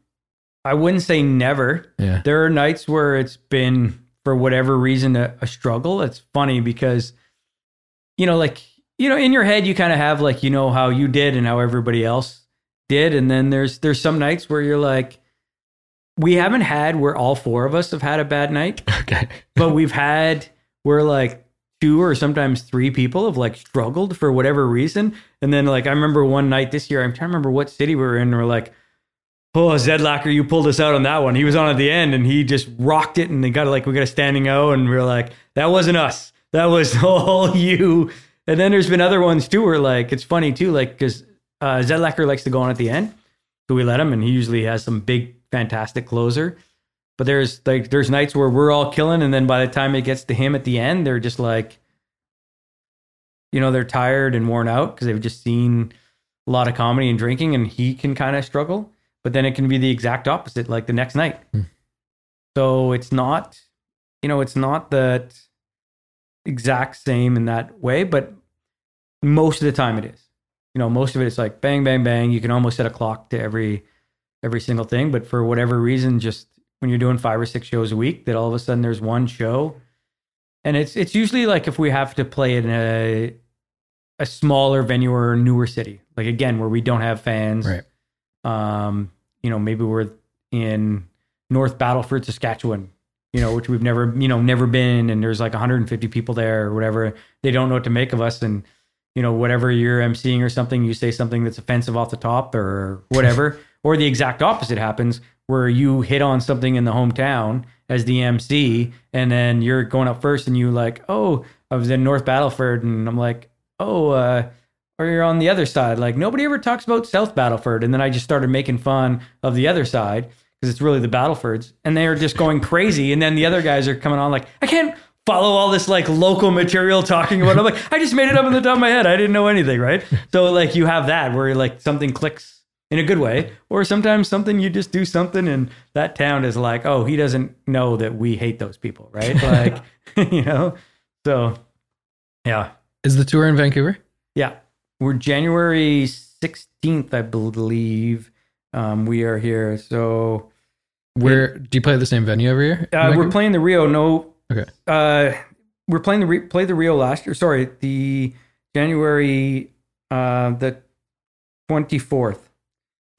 I wouldn't say never. Yeah. There are nights where it's been for whatever reason a, a struggle. It's funny because, you know, like you know, in your head you kind of have like you know how you did and how everybody else did, and then there's there's some nights where you're like, we haven't had where all four of us have had a bad night, Okay. but we've had where like two or sometimes three people have like struggled for whatever reason. And then like I remember one night this year, I'm trying to remember what city we were in, we're like, Oh, Zedlacker, you pulled us out on that one. He was on at the end and he just rocked it and they got like we got a standing O and we are like, that wasn't us. That was all you. And then there's been other ones too where like it's funny too, like because uh Zedlacker likes to go on at the end. So we let him and he usually has some big fantastic closer. But there's like there's nights where we're all killing, and then by the time it gets to him at the end, they're just like, you know, they're tired and worn out because they've just seen a lot of comedy and drinking, and he can kind of struggle. But then it can be the exact opposite, like the next night. Hmm. So it's not, you know, it's not that exact same in that way, but most of the time it is. You know, most of it is like bang, bang, bang. You can almost set a clock to every every single thing, but for whatever reason, just when you're doing five or six shows a week, that all of a sudden there's one show, and it's it's usually like if we have to play in a a smaller venue or a newer city, like again where we don't have fans, Right. um, you know, maybe we're in North Battleford, Saskatchewan, you know, which we've never, you know, never been, and there's like 150 people there or whatever. They don't know what to make of us, and you know, whatever you're emceeing or something, you say something that's offensive off the top or whatever, or the exact opposite happens. Where you hit on something in the hometown as the MC, and then you're going up first, and you like, oh, I was in North Battleford, and I'm like, oh, uh, or you're on the other side. Like nobody ever talks about South Battleford, and then I just started making fun of the other side because it's really the Battlefords, and they are just going crazy, and then the other guys are coming on like, I can't follow all this like local material talking about. It. I'm like, I just made it up in the top of my head. I didn't know anything, right? So like you have that where like something clicks in a good way, or sometimes something you just do something and that town is like, oh, he doesn't know that we hate those people, right? Like, you know, so yeah, Is the tour in Vancouver? yeah. We're January 16th, I believe. Um, we are here. So Where do you play the same venue every year? uh, we're playing the Rio. No, Okay. uh, we're playing the play the Rio last year. Sorry, the January uh, the 24th,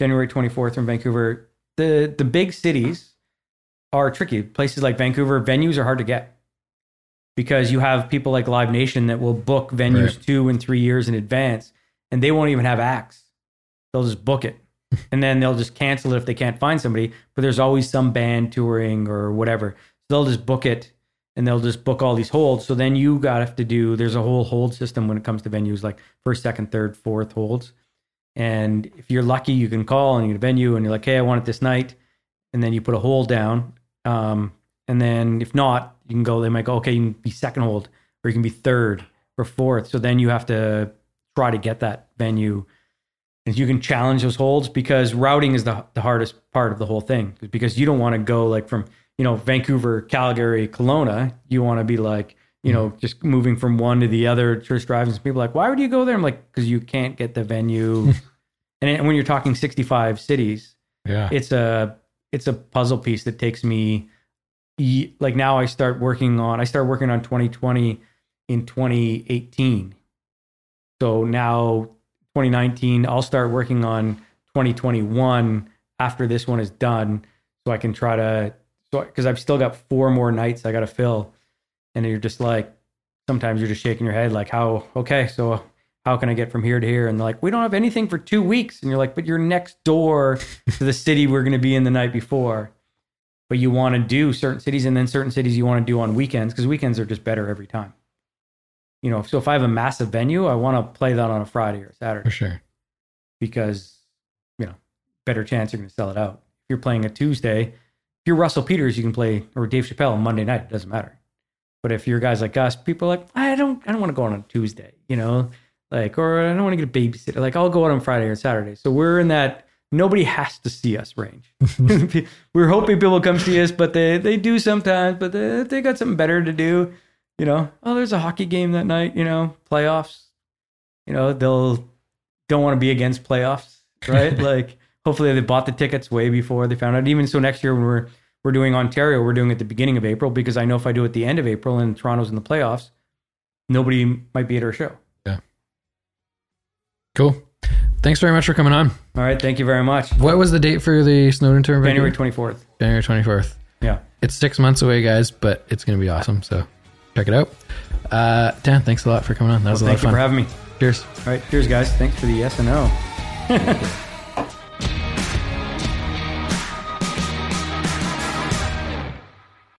January 24th from Vancouver. The the big cities are tricky. Places like Vancouver, venues are hard to get because you have people like Live Nation that will book venues Right. two and three years in advance, and they won't even have acts. They'll just book it, and then they'll just cancel it if they can't find somebody. But there's always some band touring or whatever. So they'll just book it, and they'll just book all these holds. So then you got to have to do. There's a whole hold system when it comes to venues, like first, second, third, fourth holds. And if you're lucky, you can call and you get a venue, and you're like, "Hey, I want it this night," and then you put a hold down. Um, and then if not, you can go. They might go, "Okay, you can be second hold, or you can be third or fourth. So then you have to try to get that venue. And you can challenge those holds because routing is the the hardest part of the whole thing. Because you don't want to go like from you know Vancouver, Calgary, Kelowna. You want to be like you know just moving from one to the other. Tourist driving. and people like, why would you go there? I'm like, because you can't get the venue. and when you're talking 65 cities, Yeah. it's a it's a puzzle piece that takes me like now I start working on I start working on 2020 in 2018. So now 2019 I'll start working on 2021 after this one is done so I can try to so cuz I've still got four more nights I got to fill and you're just like sometimes you're just shaking your head like how okay so how can I get from here to here? And they're like, we don't have anything for two weeks. And you're like, but you're next door to the city we're going to be in the night before. But you want to do certain cities and then certain cities you want to do on weekends because weekends are just better every time. You know, so if I have a massive venue, I want to play that on a Friday or Saturday. For sure. because, you know, better chance you're going to sell it out. If you're playing a Tuesday, if you're Russell Peters, you can play, or Dave Chappelle on Monday night. It doesn't matter. But if you're guys like us, people are like, I don't, I don't want to go on a Tuesday, you know, like, or I don't want to get a babysitter. Like, I'll go out on Friday or Saturday. So we're in that nobody has to see us range. we're hoping people come see us, but they they do sometimes. But they they got something better to do, you know. Oh, there's a hockey game that night, you know, playoffs. You know, they'll don't want to be against playoffs, right? like, hopefully they bought the tickets way before they found out. Even so, next year when we're we're doing Ontario, we're doing it at the beginning of April because I know if I do it at the end of April and Toronto's in the playoffs, nobody might be at our show. Cool. Thanks very much for coming on. All right, thank you very much. What was the date for the Snowed In tour? January twenty fourth. January 24th. Yeah. It's six months away, guys, but it's going to be awesome. So check it out. Uh, Dan, thanks a lot for coming on. That was Well, a lot thank of you fun. for having me. Cheers. All right, cheers, guys. Thanks for the yes and no.